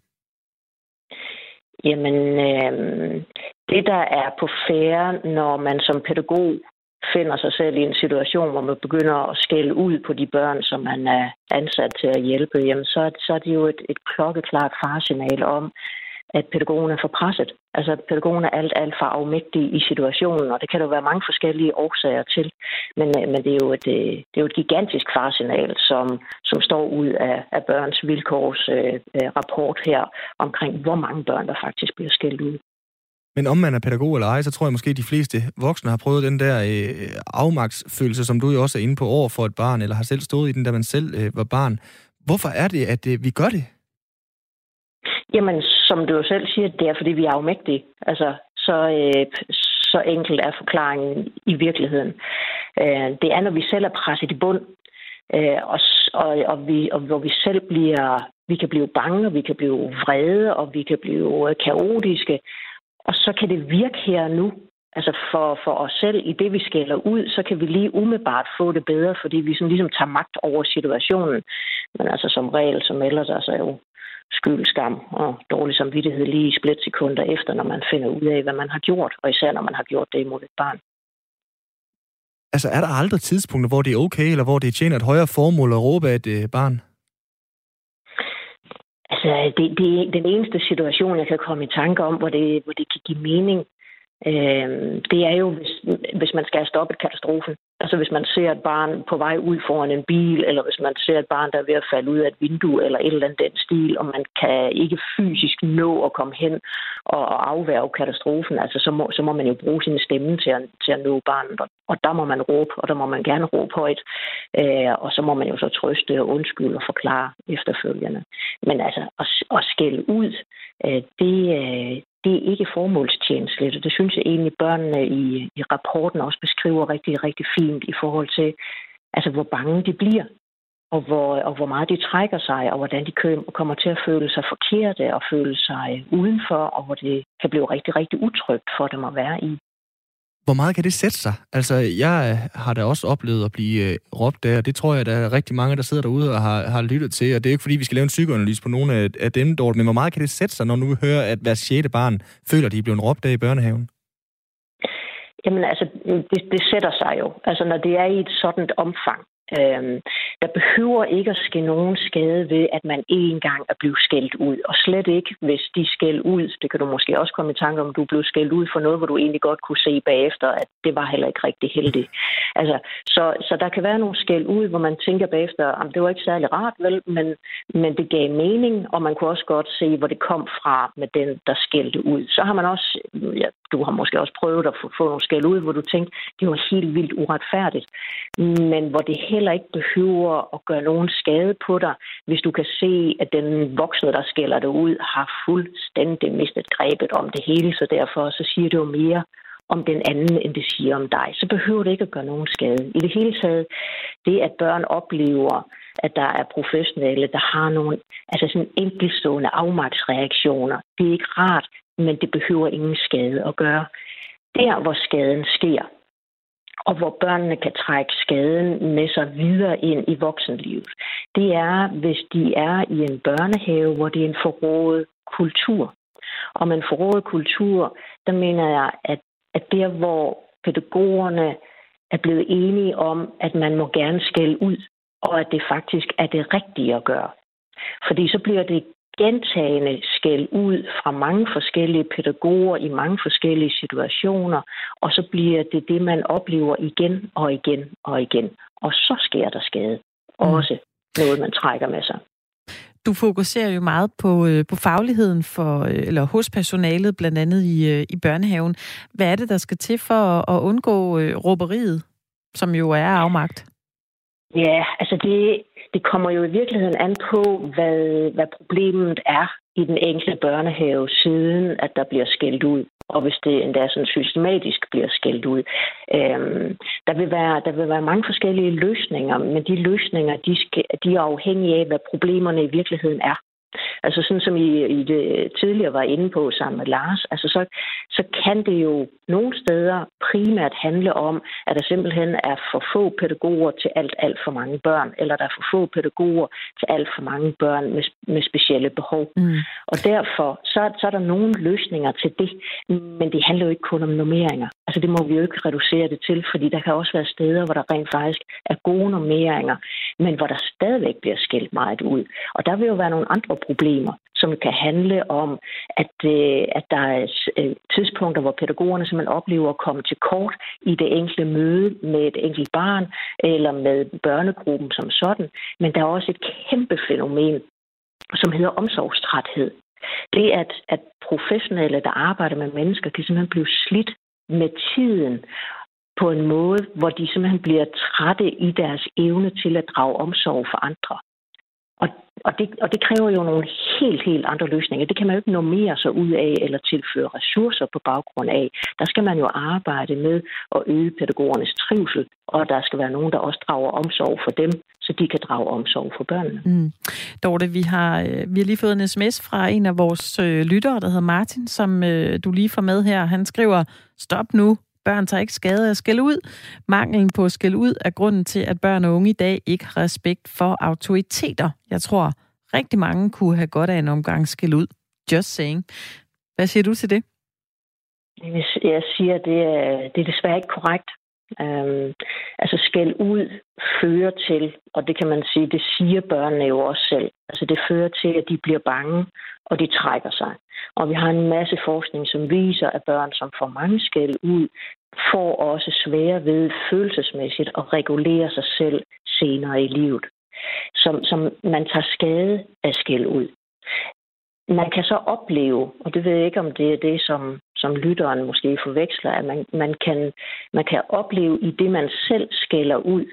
Jamen, øh, det der er på færre, når man som pædagog finder sig selv i en situation, hvor man begynder at skælde ud på de børn, som man er ansat til at hjælpe, jamen så, så er det jo et, et klokkeklart farsignal om, at pædagogen er for presset. Altså, pædagogen er alt, alt for afmægtig i situationen, og det kan der være mange forskellige årsager til. Men, øh, men det, er jo et, øh, det er jo et gigantisk farsignal, som, som står ud af, af børns vilkårs øh, øh, rapport her omkring, hvor mange børn, der faktisk bliver skældt ud. Men om man er pædagog eller ej, så tror jeg måske, at de fleste voksne har prøvet den der øh, afmagtsfølelse, som du jo også er inde på over for et barn, eller har selv stået i den, da man selv øh, var barn. Hvorfor er det, at øh, vi gør det? Jamen, som du jo selv siger, det er, fordi vi er afmægtige. Altså, så, øh, Så enkelt er forklaringen i virkeligheden. Øh, det er, når vi selv er presset i bund, øh, og, og, og, vi, og hvor vi selv bliver, vi kan blive bange, og vi kan blive vrede, og vi kan blive øh, kaotiske, og så kan det virke her nu, altså for, for os selv, i det vi skælder ud, så kan vi lige umiddelbart få det bedre, fordi vi sådan ligesom tager magt over situationen. Men altså som regel, så melder der sig jo skyld, skam og dårlig samvittighed lige i splitsekunder efter, når man finder ud af, hvad man har gjort, og især når man har gjort det imod et barn. Altså, er der aldrig tidspunkter, hvor det er okay, eller hvor det tjener et højere formål at råbe af et øh, barn? Altså, det, det er den eneste situation, jeg kan komme i tanke om, hvor det, hvor det kan give mening. Øh, det er jo, hvis, hvis man skal have stoppet katastrofen. Altså hvis man ser et barn på vej ud foran en bil, eller hvis man ser et barn, der er ved at falde ud af et vindue, eller et eller andet den stil, og man kan ikke fysisk nå at komme hen og afværge katastrofen, altså så må, så må man jo bruge sin stemme til at, til at nå barnet. Og der må man råbe, og der må man gerne råbe højt. Øh, og så må man jo så trøste og undskylde og forklare efterfølgende. Men altså at, at skælde ud, øh, det, øh, det er ikke formålstjenestligt, og det synes jeg egentlig børnene i, i rapporten også beskriver rigtig, rigtig fint i forhold til, altså hvor bange de bliver, og hvor, og hvor meget de trækker sig, og hvordan de kommer til at føle sig forkerte og føle sig udenfor, og hvor det kan blive rigtig, rigtig utrygt for dem at være i. Hvor meget kan det sætte sig? Altså, jeg øh, har da også oplevet at blive øh, råbt af, og det tror jeg, der er rigtig mange, der sidder derude og har, har lyttet til. Og det er ikke, fordi vi skal lave en psykoanalyse på nogle af, af dem, Dorte, men hvor meget kan det sætte sig, når nu hører, at hver sjette barn føler, at de er blevet råbt af i børnehaven? Jamen altså, det, det sætter sig jo. Altså, når det er i et sådan omfang, Øhm, der behøver ikke at ske nogen skade ved, at man en gang er blevet skældt ud. Og slet ikke, hvis de skæld ud, det kan du måske også komme i tanke om, du blev skældt ud for noget, hvor du egentlig godt kunne se bagefter, at det var heller ikke rigtig heldigt. Altså, så, så der kan være nogle skæld ud, hvor man tænker bagefter, at det var ikke særlig rart, vel, men, men det gav mening, og man kunne også godt se, hvor det kom fra med den, der skældte ud. Så har man også, ja, du har måske også prøvet at få, få nogle skæld ud, hvor du tænkte, det var helt vildt uretfærdigt. Men hvor det heller ikke behøver at gøre nogen skade på dig, hvis du kan se, at den voksne, der skælder dig ud, har fuldstændig mistet grebet om det hele, så derfor så siger det jo mere om den anden, end det siger om dig. Så behøver det ikke at gøre nogen skade. I det hele taget, det at børn oplever, at der er professionelle, der har nogle altså sådan enkeltstående afmagtsreaktioner, det er ikke rart, men det behøver ingen skade at gøre. Der, hvor skaden sker, og hvor børnene kan trække skaden med sig videre ind i voksenlivet. Det er, hvis de er i en børnehave, hvor det er en forrådet kultur. Og med en forrådet kultur, der mener jeg, at, at der, hvor pædagogerne er blevet enige om, at man må gerne skælde ud, og at det faktisk er det rigtige at gøre. Fordi så bliver det gentagende skæld ud fra mange forskellige pædagoger i mange forskellige situationer, og så bliver det det, man oplever igen og igen og igen. Og så sker der skade. Mm. Også noget, man trækker med sig. Du fokuserer jo meget på, øh, på fagligheden for, øh, eller hos personalet, blandt andet i, øh, i børnehaven. Hvad er det, der skal til for at undgå råberiet, som jo er afmagt? Ja, altså det, det kommer jo i virkeligheden an på, hvad, hvad problemet er i den enkelte børnehave, siden at der bliver skældt ud, og hvis det endda sådan systematisk bliver skældt ud. Øhm, der, vil være, der vil være mange forskellige løsninger, men de løsninger de, skal, de er afhængige af, hvad problemerne i virkeligheden er. Altså sådan som I, I det tidligere var inde på sammen med Lars, altså så, så kan det jo nogle steder primært handle om, at der simpelthen er for få pædagoger til alt, alt for mange børn, eller der er for få pædagoger til alt for mange børn med, med specielle behov. Mm. Og derfor så, så er der nogle løsninger til det, men det handler jo ikke kun om normeringer. Altså det må vi jo ikke reducere det til, fordi der kan også være steder, hvor der rent faktisk er gode normeringer, men hvor der stadigvæk bliver skilt meget ud. Og der vil jo være nogle andre problemer, som kan handle om, at, øh, at der er øh, tidspunkter, hvor pædagogerne simpelthen oplever at komme til kort i det enkelte møde med et enkelt barn eller med børnegruppen som sådan. Men der er også et kæmpe fænomen, som hedder omsorgstræthed. Det, at, at professionelle, der arbejder med mennesker, kan simpelthen blive slidt med tiden på en måde, hvor de simpelthen bliver trætte i deres evne til at drage omsorg for andre. Og Og det, og det kræver jo nogle helt, helt andre løsninger. Det kan man jo ikke normere sig ud af eller tilføre ressourcer på baggrund af. Der skal man jo arbejde med at øge pædagogernes trivsel, og der skal være nogen, der også drager omsorg for dem, så de kan drage omsorg for børnene. Mm. Dorte, vi har, øh, vi har lige fået en sms fra en af vores øh, lyttere, der hedder Martin, som øh, du lige får med her. Han skriver, stop nu, Børn tager ikke skade af skæld ud. Manglen på skæld ud er grunden til, at børn og unge i dag ikke har respekt for autoriteter. Jeg tror, rigtig mange kunne have godt af en omgang skæld ud. Just saying. Hvad siger du til det? Jeg siger, det er, det er desværre ikke korrekt. Øhm, altså skæld ud fører til, og det kan man sige, det siger børnene jo også selv. Altså det fører til, at de bliver bange, og de trækker sig. Og vi har en masse forskning, som viser, at børn, som får mange skæld ud, får også svære ved følelsesmæssigt at regulere sig selv senere i livet. Som, som man tager skade af skæld ud. Man kan så opleve, og det ved jeg ikke, om det er det, som, som lytteren måske forveksler, at man, man, kan, man kan opleve i det, man selv skælder ud,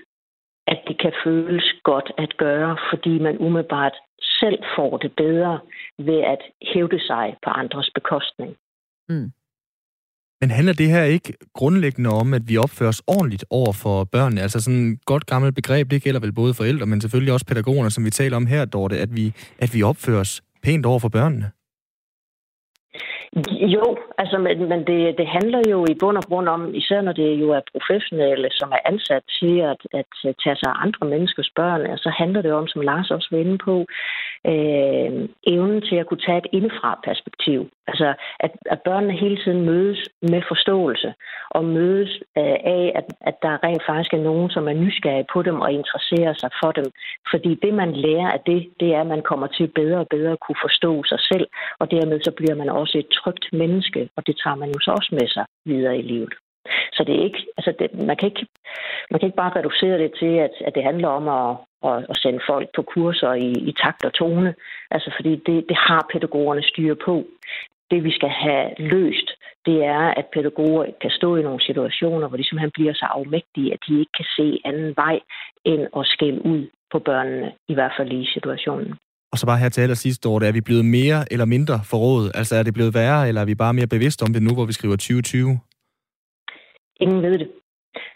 at det kan føles godt at gøre, fordi man umiddelbart selv får det bedre ved at hævde sig på andres bekostning. Mm. Men handler det her ikke grundlæggende om, at vi opfører os ordentligt over for børnene? Altså sådan et godt gammelt begreb, det gælder vel både forældre, men selvfølgelig også pædagogerne, som vi taler om her, Dorte, at vi, at vi opfører os pænt over for børnene. Jo, altså, men, men det, det handler jo i bund og grund om, især når det jo er professionelle, som er ansat til at, at tage sig af andre menneskers børn, så handler det om, som Lars også var inde på, øh, evnen til at kunne tage et indefra-perspektiv. Altså, at, at børnene hele tiden mødes med forståelse, og mødes øh, af, at, at der rent faktisk er nogen, som er nysgerrige på dem og interesserer sig for dem. Fordi det, man lærer af det, det er, at man kommer til bedre og bedre at kunne forstå sig selv, og dermed så bliver man også et trygt menneske, og det tager man jo så også med sig videre i livet. Så det er ikke, altså det, man, kan ikke, man kan ikke bare reducere det til, at, at det handler om at, at, at sende folk på kurser i, i takt og tone. Altså fordi det, det har pædagogerne styr på. Det vi skal have løst, det er, at pædagoger kan stå i nogle situationer, hvor de simpelthen bliver så afmægtige, at de ikke kan se anden vej end at skælde ud på børnene, i hvert fald i situationen. Og så bare her til allersidst, Dorte, er vi blevet mere eller mindre forrådet? Altså er det blevet værre, eller er vi bare mere bevidste om det nu, hvor vi skriver 2020? Ingen ved det.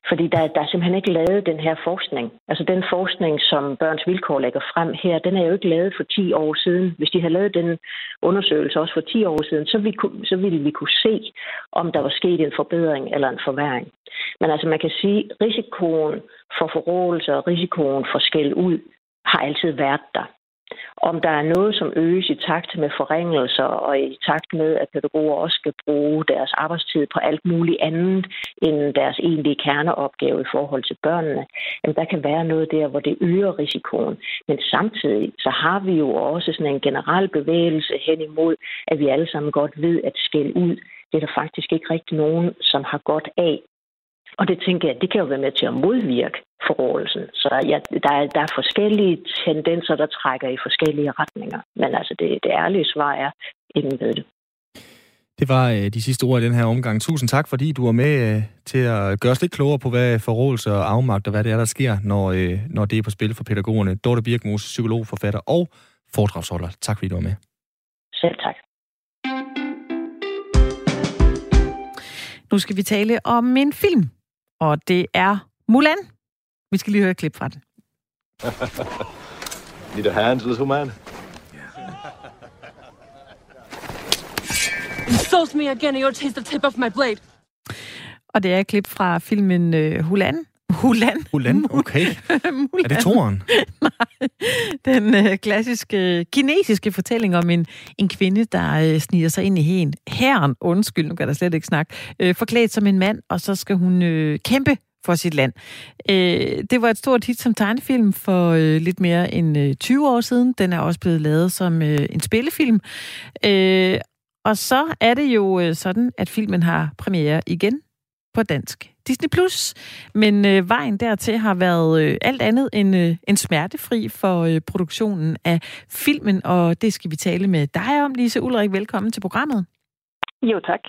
Fordi der, der er simpelthen ikke lavet den her forskning. Altså den forskning, som Børns Vilkår lægger frem her, den er jo ikke lavet for 10 år siden. Hvis de havde lavet den undersøgelse også for 10 år siden, så, vi, så ville vi kunne se, om der var sket en forbedring eller en forværing. Men altså man kan sige, risikoen for forrådelse og risikoen for skæld ud har altid været der. Om der er noget, som øges i takt med forringelser og i takt med, at pædagoger også skal bruge deres arbejdstid på alt muligt andet end deres egentlige kerneopgave i forhold til børnene, jamen der kan være noget der, hvor det øger risikoen. Men samtidig så har vi jo også sådan en generel bevægelse hen imod, at vi alle sammen godt ved, at skæld ud, det er der faktisk ikke rigtig nogen, som har godt af. Og det tænker jeg, det kan jo være med til at modvirke forrådelsen. Så ja, der, er, der er forskellige tendenser, der trækker i forskellige retninger. Men altså det, det ærlige svar er, ingen ved det. Det var øh, de sidste ord i den her omgang. Tusind tak, fordi du var med øh, til at gøre os lidt klogere på, hvad forrådelse og afmagt og hvad det er, der sker, når, øh, når det er på spil for pædagogerne. Dorte Birkmos, psykolog, forfatter og foredragsholder. Tak, fordi du var med. Selv tak. Nu skal vi tale om en film, og det er Mulan. Vi skal lige høre et klip fra den. Need a hand, little man? Insults me again, and you'll taste the tip of my blade. Og det er et klip fra filmen uh, Hulan. Hulan. Hulan, okay. Mulan. <laughs> Er det toren? <laughs> Nej, den øh, klassiske kinesiske fortælling om en, en kvinde, der øh, sniger sig ind i hen. Herren, undskyld, nu kan der slet ikke snakke, øh, forklædt som en mand, og så skal hun øh, kæmpe for sit land. Øh, det var et stort hit som tegnefilm for øh, lidt mere end øh, 20 år siden. Den er også blevet lavet som øh, en spillefilm. Øh, og så er det jo øh, sådan, at filmen har premiere igen på dansk Disney+. Plus. Men øh, vejen dertil har været øh, alt andet end, øh, end smertefri for øh, produktionen af filmen, og det skal vi tale med dig om, Lise Ulrik. Velkommen til programmet. Jo, tak.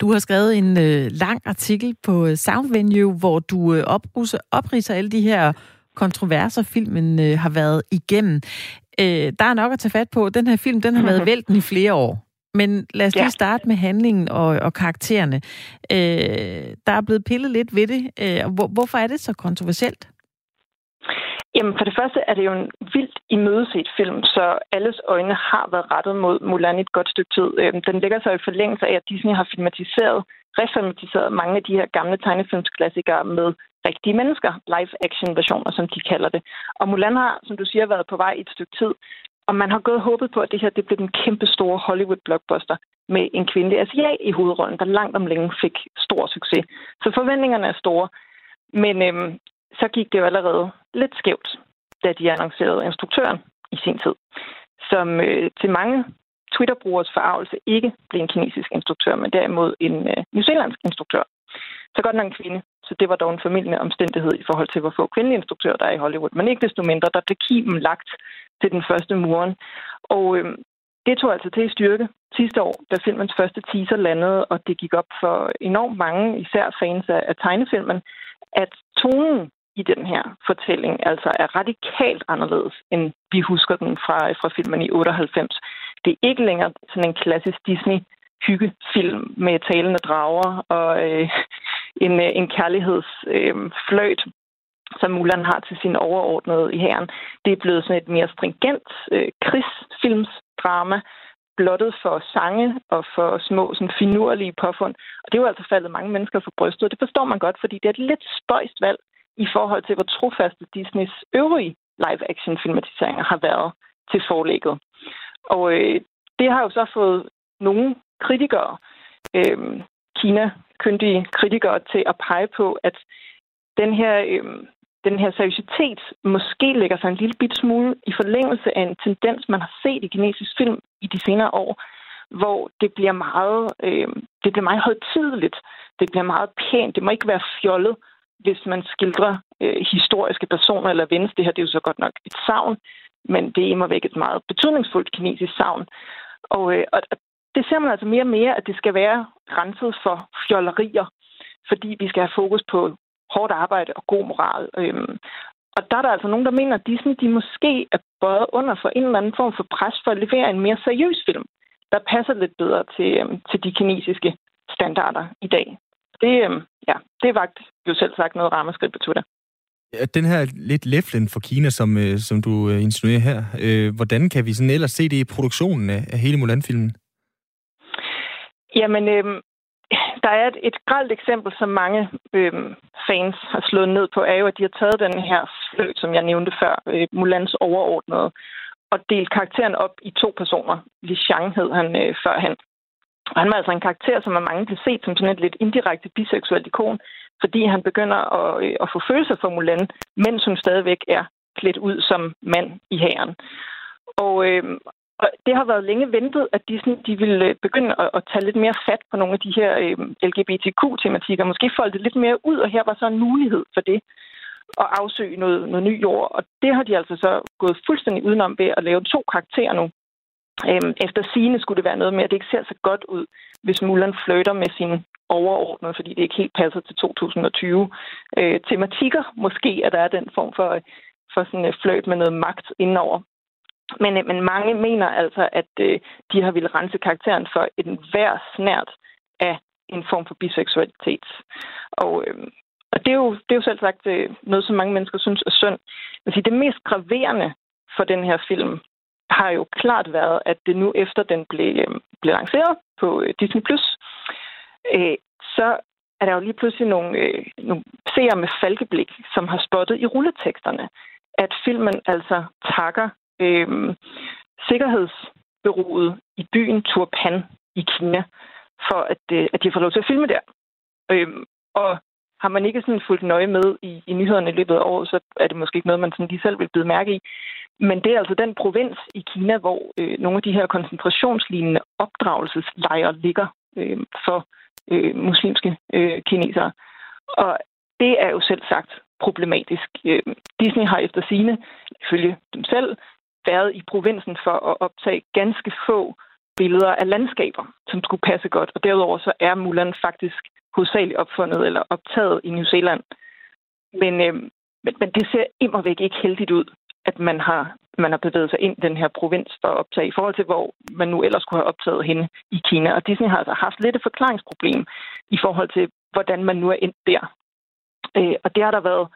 Du har skrevet en øh, lang artikel på øh, Sound Venue, hvor du øh, opriser, opriser alle de her kontroverser, filmen øh, har været igennem. Øh, der er nok at tage fat på. Den her film, den har været <laughs> vælten i flere år. Men lad os lige Ja. starte med handlingen og, og karaktererne. Øh, der er blevet pillet lidt ved det. Øh, hvor, hvorfor er det så kontroversielt? Jamen, for det første er det jo en vildt imødeset film, så alles øjne har været rettet mod Mulan i et godt stykke tid. Øhm, Den lægger sig i forlængelse af, at Disney har filmatiseret, refilmatiseret mange af de her gamle tegnefilmsklassikere med rigtige mennesker, live-action-versioner, som de kalder det. Og Mulan har, som du siger, været på vej i et stykke tid, og man har gået og håbet på, at det her det blev den kæmpe store Hollywood-blockbuster med en kvindelig asiat i hovedrollen, der langt om længe fik stor succes. Så forventningerne er store. Men øhm, så gik det jo allerede lidt skævt, da de annoncerede instruktøren i sin tid, som øh, til mange Twitter-brugers forarvelse ikke blev en kinesisk instruktør, men derimod en øh, nyzelandsk instruktør. Så godt nok en kvinde, så det var dog en formidlende omstændighed i forhold til, hvor få kvindelige instruktører der er i Hollywood. Men ikke desto mindre, der blev kimen lagt til den første muren. Og øh, det tog altså til styrke sidste år, da filmens første teaser landede, og det gik op for enormt mange, især fans af, af tegnefilmen, at tonen i den her fortælling altså er radikalt anderledes, end vi husker den fra, fra filmen i 98. Det er ikke længere sådan en klassisk Disney hyggefilm med talende drager og øh, en, øh, en kærlighedsfløjt, øhm, øh, som Mulan har til sin overordnede i herren. Det er blevet sådan et mere stringent øh, krigsfilmsdrama, blottet for sange og for små sådan finurlige påfund. Og det er jo altså faldet mange mennesker for brystet, og det forstår man godt, fordi det er et lidt spøjst valg i forhold til, hvor trofaste Disneys øvrige live-action-filmatiseringer har været til forlægget. Og øh, det har jo så fået nogle kritikere, øh, Kina-kyndige kritikere, til at pege på, at den her, øh, den her seriøsitet måske lægger sig en lille bit smule i forlængelse af en tendens, man har set i kinesisk film i de senere år, hvor det bliver meget, øh, det bliver meget højtideligt. Det bliver meget pænt. Det må ikke være fjollet, hvis man skildrer øh, historiske personer eller vendes. Det her det er jo så godt nok et savn, men det er immer væk et meget betydningsfuldt kinesisk savn. Og, øh, og det ser man altså mere og mere, at det skal være renset for fjollerier, fordi vi skal have fokus på hårdt arbejde og god moral. Øhm, og der er der altså nogen, der mener, at Disney de måske er bøjet under for en eller anden form for pres for at levere en mere seriøs film, der passer lidt bedre til, øhm, til de kinesiske standarder i dag. Det, øhm, ja, det vagt jo selv sagt noget rammeskridt på Twitter. Den her lidt læflen for Kina, som, øh, som du øh, insinuerer her, øh, hvordan kan vi sådan ellers se det i produktionen af, af hele Mulan-filmen? Jamen, øhm, der er et, et grelt eksempel, som mange øh, fans har slået ned på, er jo, at de har taget den her fløjt, som jeg nævnte før, øh, Mulans overordnede, og delt karakteren op i to personer. Li Shang hed han øh, førhen. Og han var altså en karakter, som er mange blev set som sådan et lidt indirekte biseksuelt ikon, fordi han begynder at, øh, at få følelser for Mulan, mens hun stadigvæk er klædt ud som mand i hæren. Og, øh, og det har været længe ventet, at Disney de ville øh, begynde at, at tage lidt mere fat på nogle af de her øh, LGBTQ-tematikker, måske folde det lidt mere ud, og her var så en mulighed for det at afsøge noget, noget ny jord. Og det har de altså så gået fuldstændig udenom ved at lave to karakterer nu. Øhm, efter sigende skulle det være noget med, at det ikke ser så godt ud, hvis Mulan flytter med sin overordnede, fordi det ikke helt passer til 2020 øh, tematikker. Måske at der er den form for, øh, for sådan øh, en fløjt med noget magt indenover. Men, øh, men mange mener altså, at øh, de har ville rense karakteren for en hver snært af en form for biseksualitet. Og, øh, og det, er jo, det er jo selv sagt øh, noget, som mange mennesker synes er synd. Altså, det mest graverende for den her film har jo klart været, at det nu efter den blev, øh, blev lanceret på øh, Disney+, Plus, øh, så er der jo lige pludselig nogle, øh, nogle seere med falkeblik, som har spottet i rulleteksterne, at filmen altså takker øh, sikkerhedsbyrået i byen Turpan i Kina, for at, øh, at de får lov til at filme der. Øh, og har man ikke sådan fulgt nøje med i, i nyhederne i løbet af året, så er det måske ikke noget, man sådan lige selv vil blive mærke i. Men det er altså den provins i Kina, hvor øh, nogle af de her koncentrationslignende opdragelseslejre ligger øh, for øh, muslimske øh, kinesere. Og det er jo selv sagt problematisk. Øh, Disney har efter sine, ifølge dem selv, været i provinsen for at optage ganske få billeder af landskaber, som skulle passe godt. Og derudover så er Mulan faktisk hovedsageligt opfundet eller optaget i New Zealand. Men, øh, men, men det ser immer ikke heldigt ud. at man har, man har bevæget sig ind i den her provins for at optage, i forhold til hvor man nu ellers kunne have optaget hende i Kina. Og Disney har altså haft lidt et forklaringsproblem i forhold til, hvordan man nu er endt der. Øh, og det har der været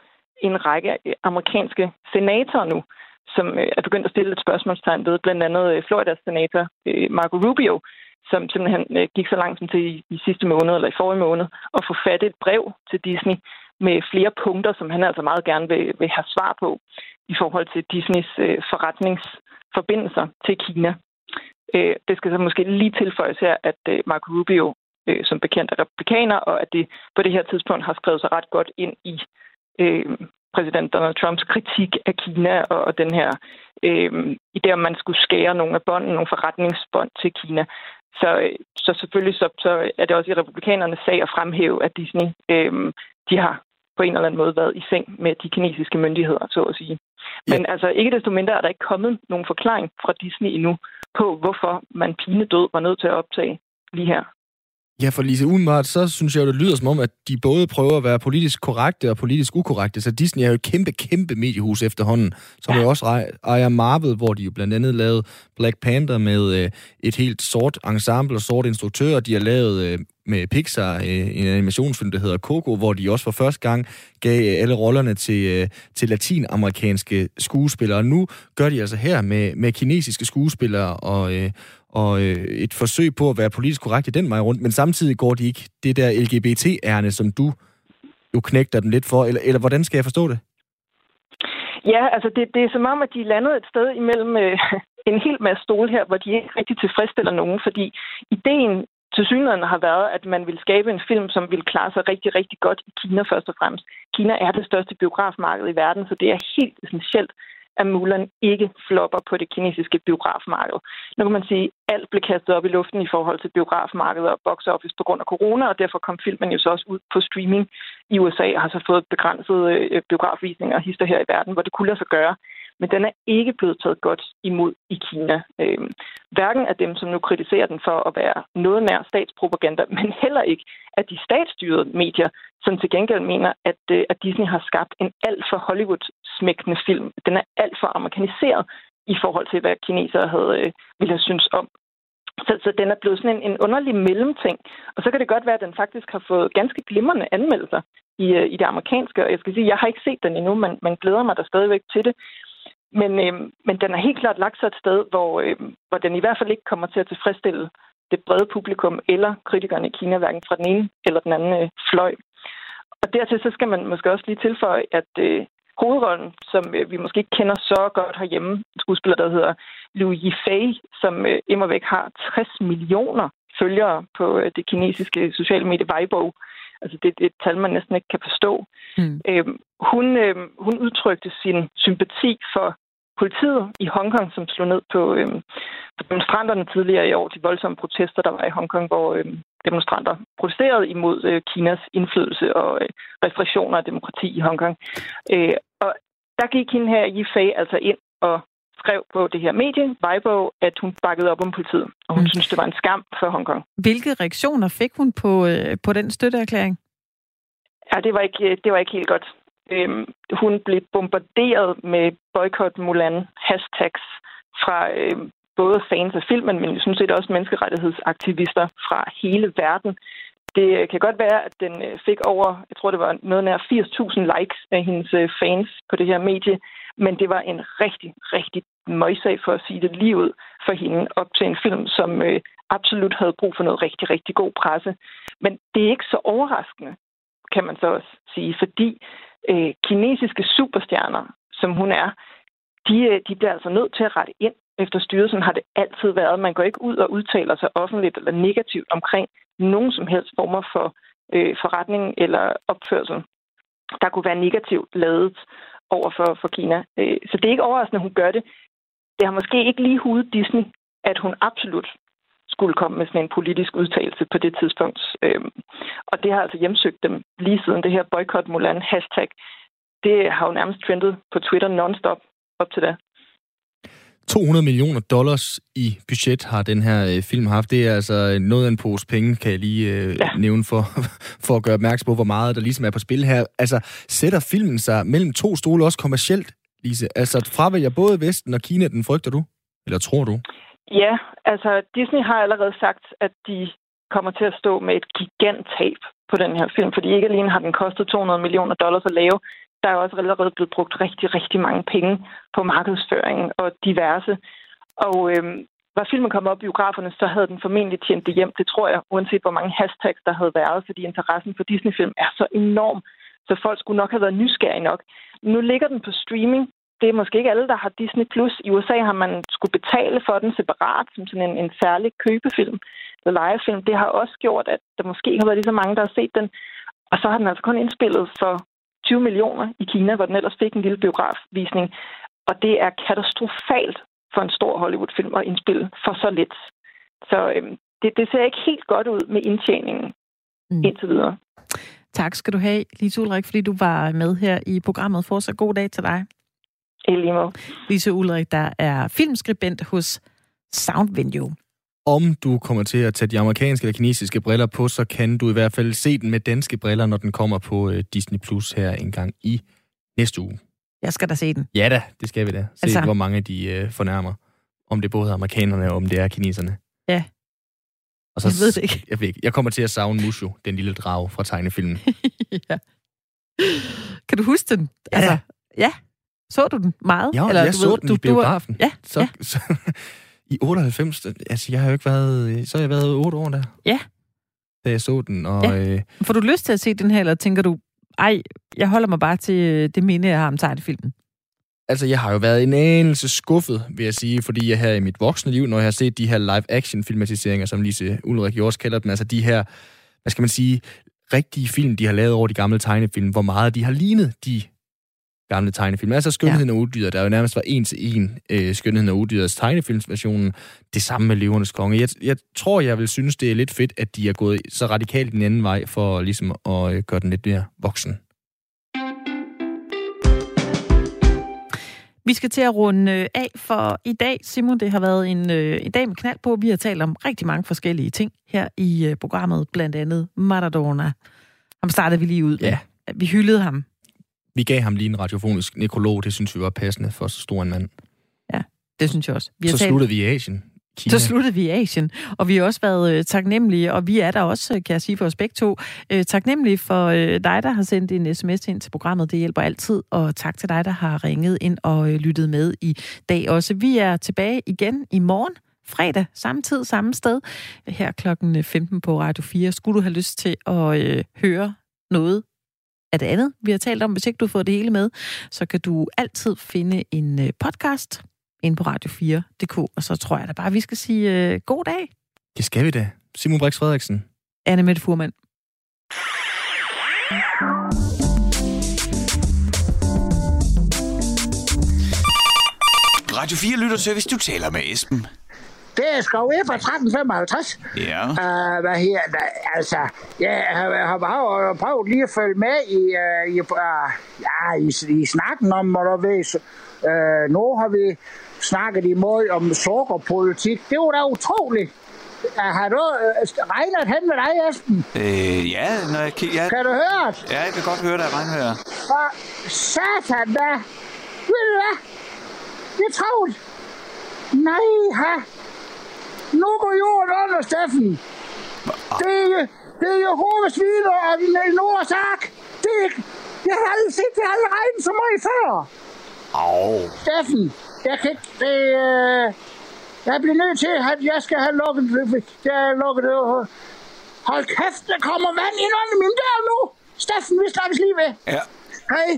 en række amerikanske senatorer nu, som øh, er begyndt at stille et spørgsmålstegn ved, blandt andet øh, Floridas senator øh, Marco Rubio, som simpelthen gik så langt som til i, i sidste måned, eller i forrige måned, at få fat et brev til Disney med flere punkter, som han altså meget gerne vil, vil have svar på i forhold til Disneys øh, forretningsforbindelser til Kina. Øh, det skal så måske lige tilføjes her, at øh, Marco Rubio øh, som bekendt er republikaner, og at det på det her tidspunkt har skrevet sig ret godt ind i øh, præsident Donald Trumps kritik af Kina og, og den her øh, idé om, man skulle skære nogle af båndene, nogle forretningsbånd til Kina. Så, så selvfølgelig så, så er det også i republikanernes sag at fremhæve, at Disney øh, de har på en eller anden måde været i seng med de kinesiske myndigheder, så at sige. Men ja. altså ikke desto mindre er der ikke kommet nogen forklaring fra Disney endnu på, hvorfor man pinedød var nødt til at optage lige her. Ja, for Lise, umiddelbart, så synes jeg jo, det lyder som om, at de både prøver at være politisk korrekte og politisk ukorrekte. Så Disney er jo et kæmpe, kæmpe mediehus efterhånden, som ja. jo også ejer Marvel, hvor de jo blandt andet lavede Black Panther med øh, et helt sort ensemble og sort instruktør. De har lavet øh, med Pixar øh, en animationsfilm, der hedder Coco, hvor de også for første gang gav øh, alle rollerne til, øh, til latinamerikanske skuespillere. Nu gør de altså her med, med kinesiske skuespillere og, og et forsøg på at være politisk korrekt i den vej rundt, men samtidig går de ikke det der LGBT-ærne, som du jo knægter dem lidt for, eller, eller hvordan skal jeg forstå det? Ja, altså det, det er som om, at de er landet et sted imellem øh, <laughs> en hel masse stole her, hvor de ikke rigtig tilfredsstiller nogen, fordi ideen til har været, at man vil skabe en film, som vil klare sig rigtig, rigtig godt i Kina først og fremmest. Kina er det største biografmarked i verden, så det er helt essentielt, at Mulan ikke flopper på det kinesiske biografmarked. Nu kan man sige, at alt blev kastet op i luften i forhold til biografmarkedet og box office på grund af corona, og derfor kom filmen jo så også ud på streaming i USA og har så fået begrænset øh, biografvisninger og hister her i verden, hvor det kunne lade sig gøre men den er ikke blevet taget godt imod i Kina. Øh, hverken af dem, som nu kritiserer den for at være noget nær statspropaganda, <laughs> men heller ikke af de statsstyrede medier, som til gengæld mener, at, øh, at Disney har skabt en alt for Hollywood-smækkende film. Den er alt for amerikaniseret i forhold til, hvad kinesere havde, øh, ville have synes om. Så, så den er blevet sådan en, en underlig mellemting. Og så kan det godt være, at den faktisk har fået ganske glimrende anmeldelser i, øh, i det amerikanske. Og jeg skal sige, jeg har ikke set den endnu, men, men glæder mig der stadigvæk til det. Men, øh, men den er helt klart lagt sig et sted, hvor, øh, hvor den i hvert fald ikke kommer til at tilfredsstille det brede publikum eller kritikerne i Kina, hverken fra den ene eller den anden øh, fløj. Og dertil så skal man måske også lige tilføje, at øh, hovedrollen, som øh, vi måske ikke kender så godt herhjemme, en skuespiller, der hedder Liu Yifei, som øh, immer væk har 60 millioner følgere på øh, det kinesiske sociale medie Weibo. Altså det, det er et tal, man næsten ikke kan forstå. Mm. Øh, hun, øh, hun udtrykte sin sympati for politiet i Hongkong, som slog ned på, øh, på demonstranterne tidligere i år, de voldsomme protester, der var i Hongkong, hvor øh, demonstranter protesterede imod øh, Kinas indflydelse og øh, restriktioner af demokrati i Hongkong. Øh, og der gik hende her Yifei altså ind og skrev på det her medie, Weibo, at hun bakkede op om politiet, og hun mm. synes, det var en skam for Hongkong. Hvilke reaktioner fik hun på, øh, på den støtteerklæring? Ja, det var ikke, det var ikke helt godt. Øhm, hun blev bombarderet med boykot Mulan hashtags fra øhm, både fans af filmen, men sådan synes set også menneskerettighedsaktivister fra hele verden. Det øh, kan godt være, at den øh, fik over, jeg tror det var noget nær 80.000 likes af hendes øh, fans på det her medie, men det var en rigtig, rigtig møjsag for at sige det lige ud for hende op til en film, som øh, absolut havde brug for noget rigtig, rigtig god presse. Men det er ikke så overraskende, kan man så også sige, fordi øh, kinesiske superstjerner, som hun er, de, øh, de bliver altså nødt til at rette ind. Efter styrelsen har det altid været. Man går ikke ud og udtaler sig offentligt eller negativt omkring nogen som helst former for øh, forretning eller opførsel, der kunne være negativt lavet over for, for Kina. Øh, så det er ikke overraskende, at hun gør det. Det har måske ikke lige hudet Disney, at hun absolut skulle komme med sådan en politisk udtalelse på det tidspunkt. Øhm, og det har altså hjemsøgt dem lige siden det her boykot Mulan hashtag. Det har jo nærmest trendet på Twitter non-stop op til det. 200 millioner dollars i budget har den her øh, film haft. Det er altså noget af en pose penge, kan jeg lige øh, ja. nævne for, <laughs> for at gøre opmærksom på, hvor meget der ligesom er på spil her. Altså, sætter filmen sig mellem to stole også kommercielt, Lise. Altså, fravælger både Vesten og Kina, den frygter du? Eller tror du? Ja, altså Disney har allerede sagt, at de kommer til at stå med et giganttab på den her film, fordi ikke alene har den kostet 200 millioner dollars at lave, der er også allerede blevet brugt rigtig, rigtig mange penge på markedsføring og diverse. Og øhm, var filmen kommet op i biograferne, så havde den formentlig tjent det hjem. Det tror jeg, uanset hvor mange hashtags der havde været, fordi interessen for Disney-film er så enorm, så folk skulle nok have været nysgerrige nok. Nu ligger den på streaming. Det er måske ikke alle, der har Disney+. Plus. I USA har man skulle betale for den separat, som sådan en, en særlig købefilm eller lejefilm. Det har også gjort, at der måske ikke har været lige så mange, der har set den. Og så har den altså kun indspillet for 20 millioner i Kina, hvor den ellers fik en lille biografvisning. Og det er katastrofalt for en stor Hollywood-film at indspille for så lidt. Så øhm, det, det ser ikke helt godt ud med indtjeningen mm. indtil videre. Tak skal du have, Lise Ulrik, fordi du var med her i programmet. Fortsat god dag til dig. I lige måde. Lise Ulrik, der er filmskribent hos Soundvenue. Om du kommer til at tage de amerikanske eller kinesiske briller på, så kan du i hvert fald se den med danske briller, når den kommer på øh, Disney Plus her en gang i næste uge. Jeg skal da se den. Ja da, det skal vi da. Se, Altså- hvor mange de øh, fornærmer. Om det er både amerikanerne og om det er kineserne. Ja. Og så, Jeg ved det ikke. Jeg, ved ikke. jeg kommer til at savne Mushu, den lille drage fra tegnefilmen. <laughs> ja. Kan du huske den? Altså, Ja. Så du den meget? Ja, Eller, jeg du så ved, den du, i biografen. Du, ja, så, ja. Så, <laughs> I 98, altså jeg har jo ikke været, så har jeg været 8 år der. Ja. Da jeg så den, og Ja. øh, Får du lyst til at se den her, eller tænker du, ej, jeg holder mig bare til øh, det minde, jeg har om tegnefilmen? altså jeg har jo været en anelse skuffet, vil jeg sige, fordi jeg her i mit voksne liv, når jeg har set de her live-action filmatiseringer, som Lise Ulrik jo også kalder dem, altså de her, hvad skal man sige, rigtige film, de har lavet over de gamle tegnefilm, hvor meget de har lignet de gamle tegnefilm. Altså Skønheden ja. og Udyret, der jo nærmest var en til en øh, Skønheden og Udyrets tegnefilmsversionen. Det samme med Løvernes Konge. Jeg, jeg tror, jeg vil synes, det er lidt fedt, at de er gået så radikalt den anden vej, for ligesom at øh, gøre den lidt mere voksen. Vi skal til at runde øh, af for i dag. Simon, det har været en, øh, en dag med knald på. Vi har talt om rigtig mange forskellige ting her i øh, programmet. Blandt andet Maradona. Ham startede vi lige ud med. Ja. Vi hyldede ham. Vi gav ham lige en radiofonisk nekrolog, det synes vi var passende for så stor en mand. Det synes jeg også. Vi Så talt- sluttede vi i Asien. Kina. Så sluttede vi i Asien, og vi har også været øh, taknemmelige, og vi er der også, kan jeg sige for os begge to, øh, taknemmelige for øh, dig, der har sendt en sms ind til programmet. Det hjælper altid, og tak til dig, der har ringet ind og øh, lyttet med i dag også. Vi er tilbage igen i morgen, fredag, samme tid, samme sted, her klokken 15 på Radio 4. Skulle du have lyst til at øh, høre noget af det andet, vi har talt om, hvis ikke du har fået det hele med, så kan du altid finde en øh, podcast ind på radio4.dk, og så tror jeg da bare, at vi skal sige øh, god dag, Det skal vi da. Simon Brix Frederiksen. Anne Mette Furman. Radio 4 lytter service, du taler med Esben. Det er skrevet ind fra 1355. Ja. Uh, hvad her? Altså, jeg har, har bare prøvet lige at følge med i, uh, i, uh, ja, i, i snakken om, hvad du ved. Uh, nu har vi snakket imod om sukkerpolitik. Det var da utroligt. Har du uh, regnet hen med dig, Esben? Øh, ja, når jeg kigger... Kan du høre det? ja, jeg kan godt høre dig, regnhører. For satan da. Ved du hvad? Det er travlt. Nej, ha. Nu går jorden under, Steffen. Det er, det er Jehovas videre og Noahs ark. Det er, jeg har aldrig set, jeg har aldrig regnet så meget før. Au. Steffen, jeg kan ikke... Det, øh, jeg bliver nødt til, at jeg skal have lukket... Jeg har lukket... Øh, hold kæft, der kommer vand ind under min dør nu. Steffen, vi snakkes lige ved. Ja. Hej.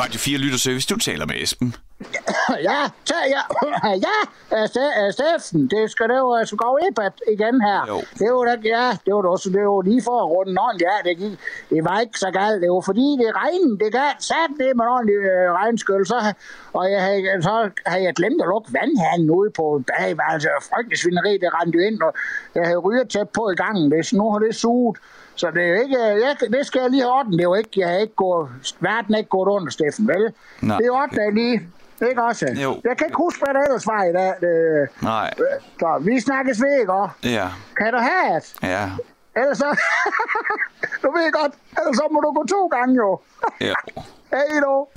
Radio 4 lytter service, du taler med Esben. Ja, så, ja, ja, øh, Ste- øh, Steffen, det skal det jo altså gå ind igen her. Jo. Det var da, ja, det var da også, det var lige for at runde ordentligt. Ja, det, gik, det var ikke så galt. Det var fordi det regnede, det gav sat det med en ordentlig øh, regnskyld. Så, og jeg havde, så havde jeg glemt at lukke vandhanen ude på bageværelset. Altså, frygtelig svineri, det rendte ind, og jeg havde ryger tæt på i gangen. Det, nu har det suget. Så det er jo ikke, jeg, det skal jeg lige have orden. Det er jo ikke, jeg har ikke gået, verden er ikke gået under, Steffen, vel? Nej. Det er orden, jeg lige. Ikke også? Jo. Jeg kan ikke huske, hvad der ellers var i dag. Det, Nej. så vi snakkes ved, ikke også? Ja. Kan du have det? Ja. Ellers så... <laughs> du ved godt, ellers så må du gå to gange jo. Ja. <laughs> Hej då.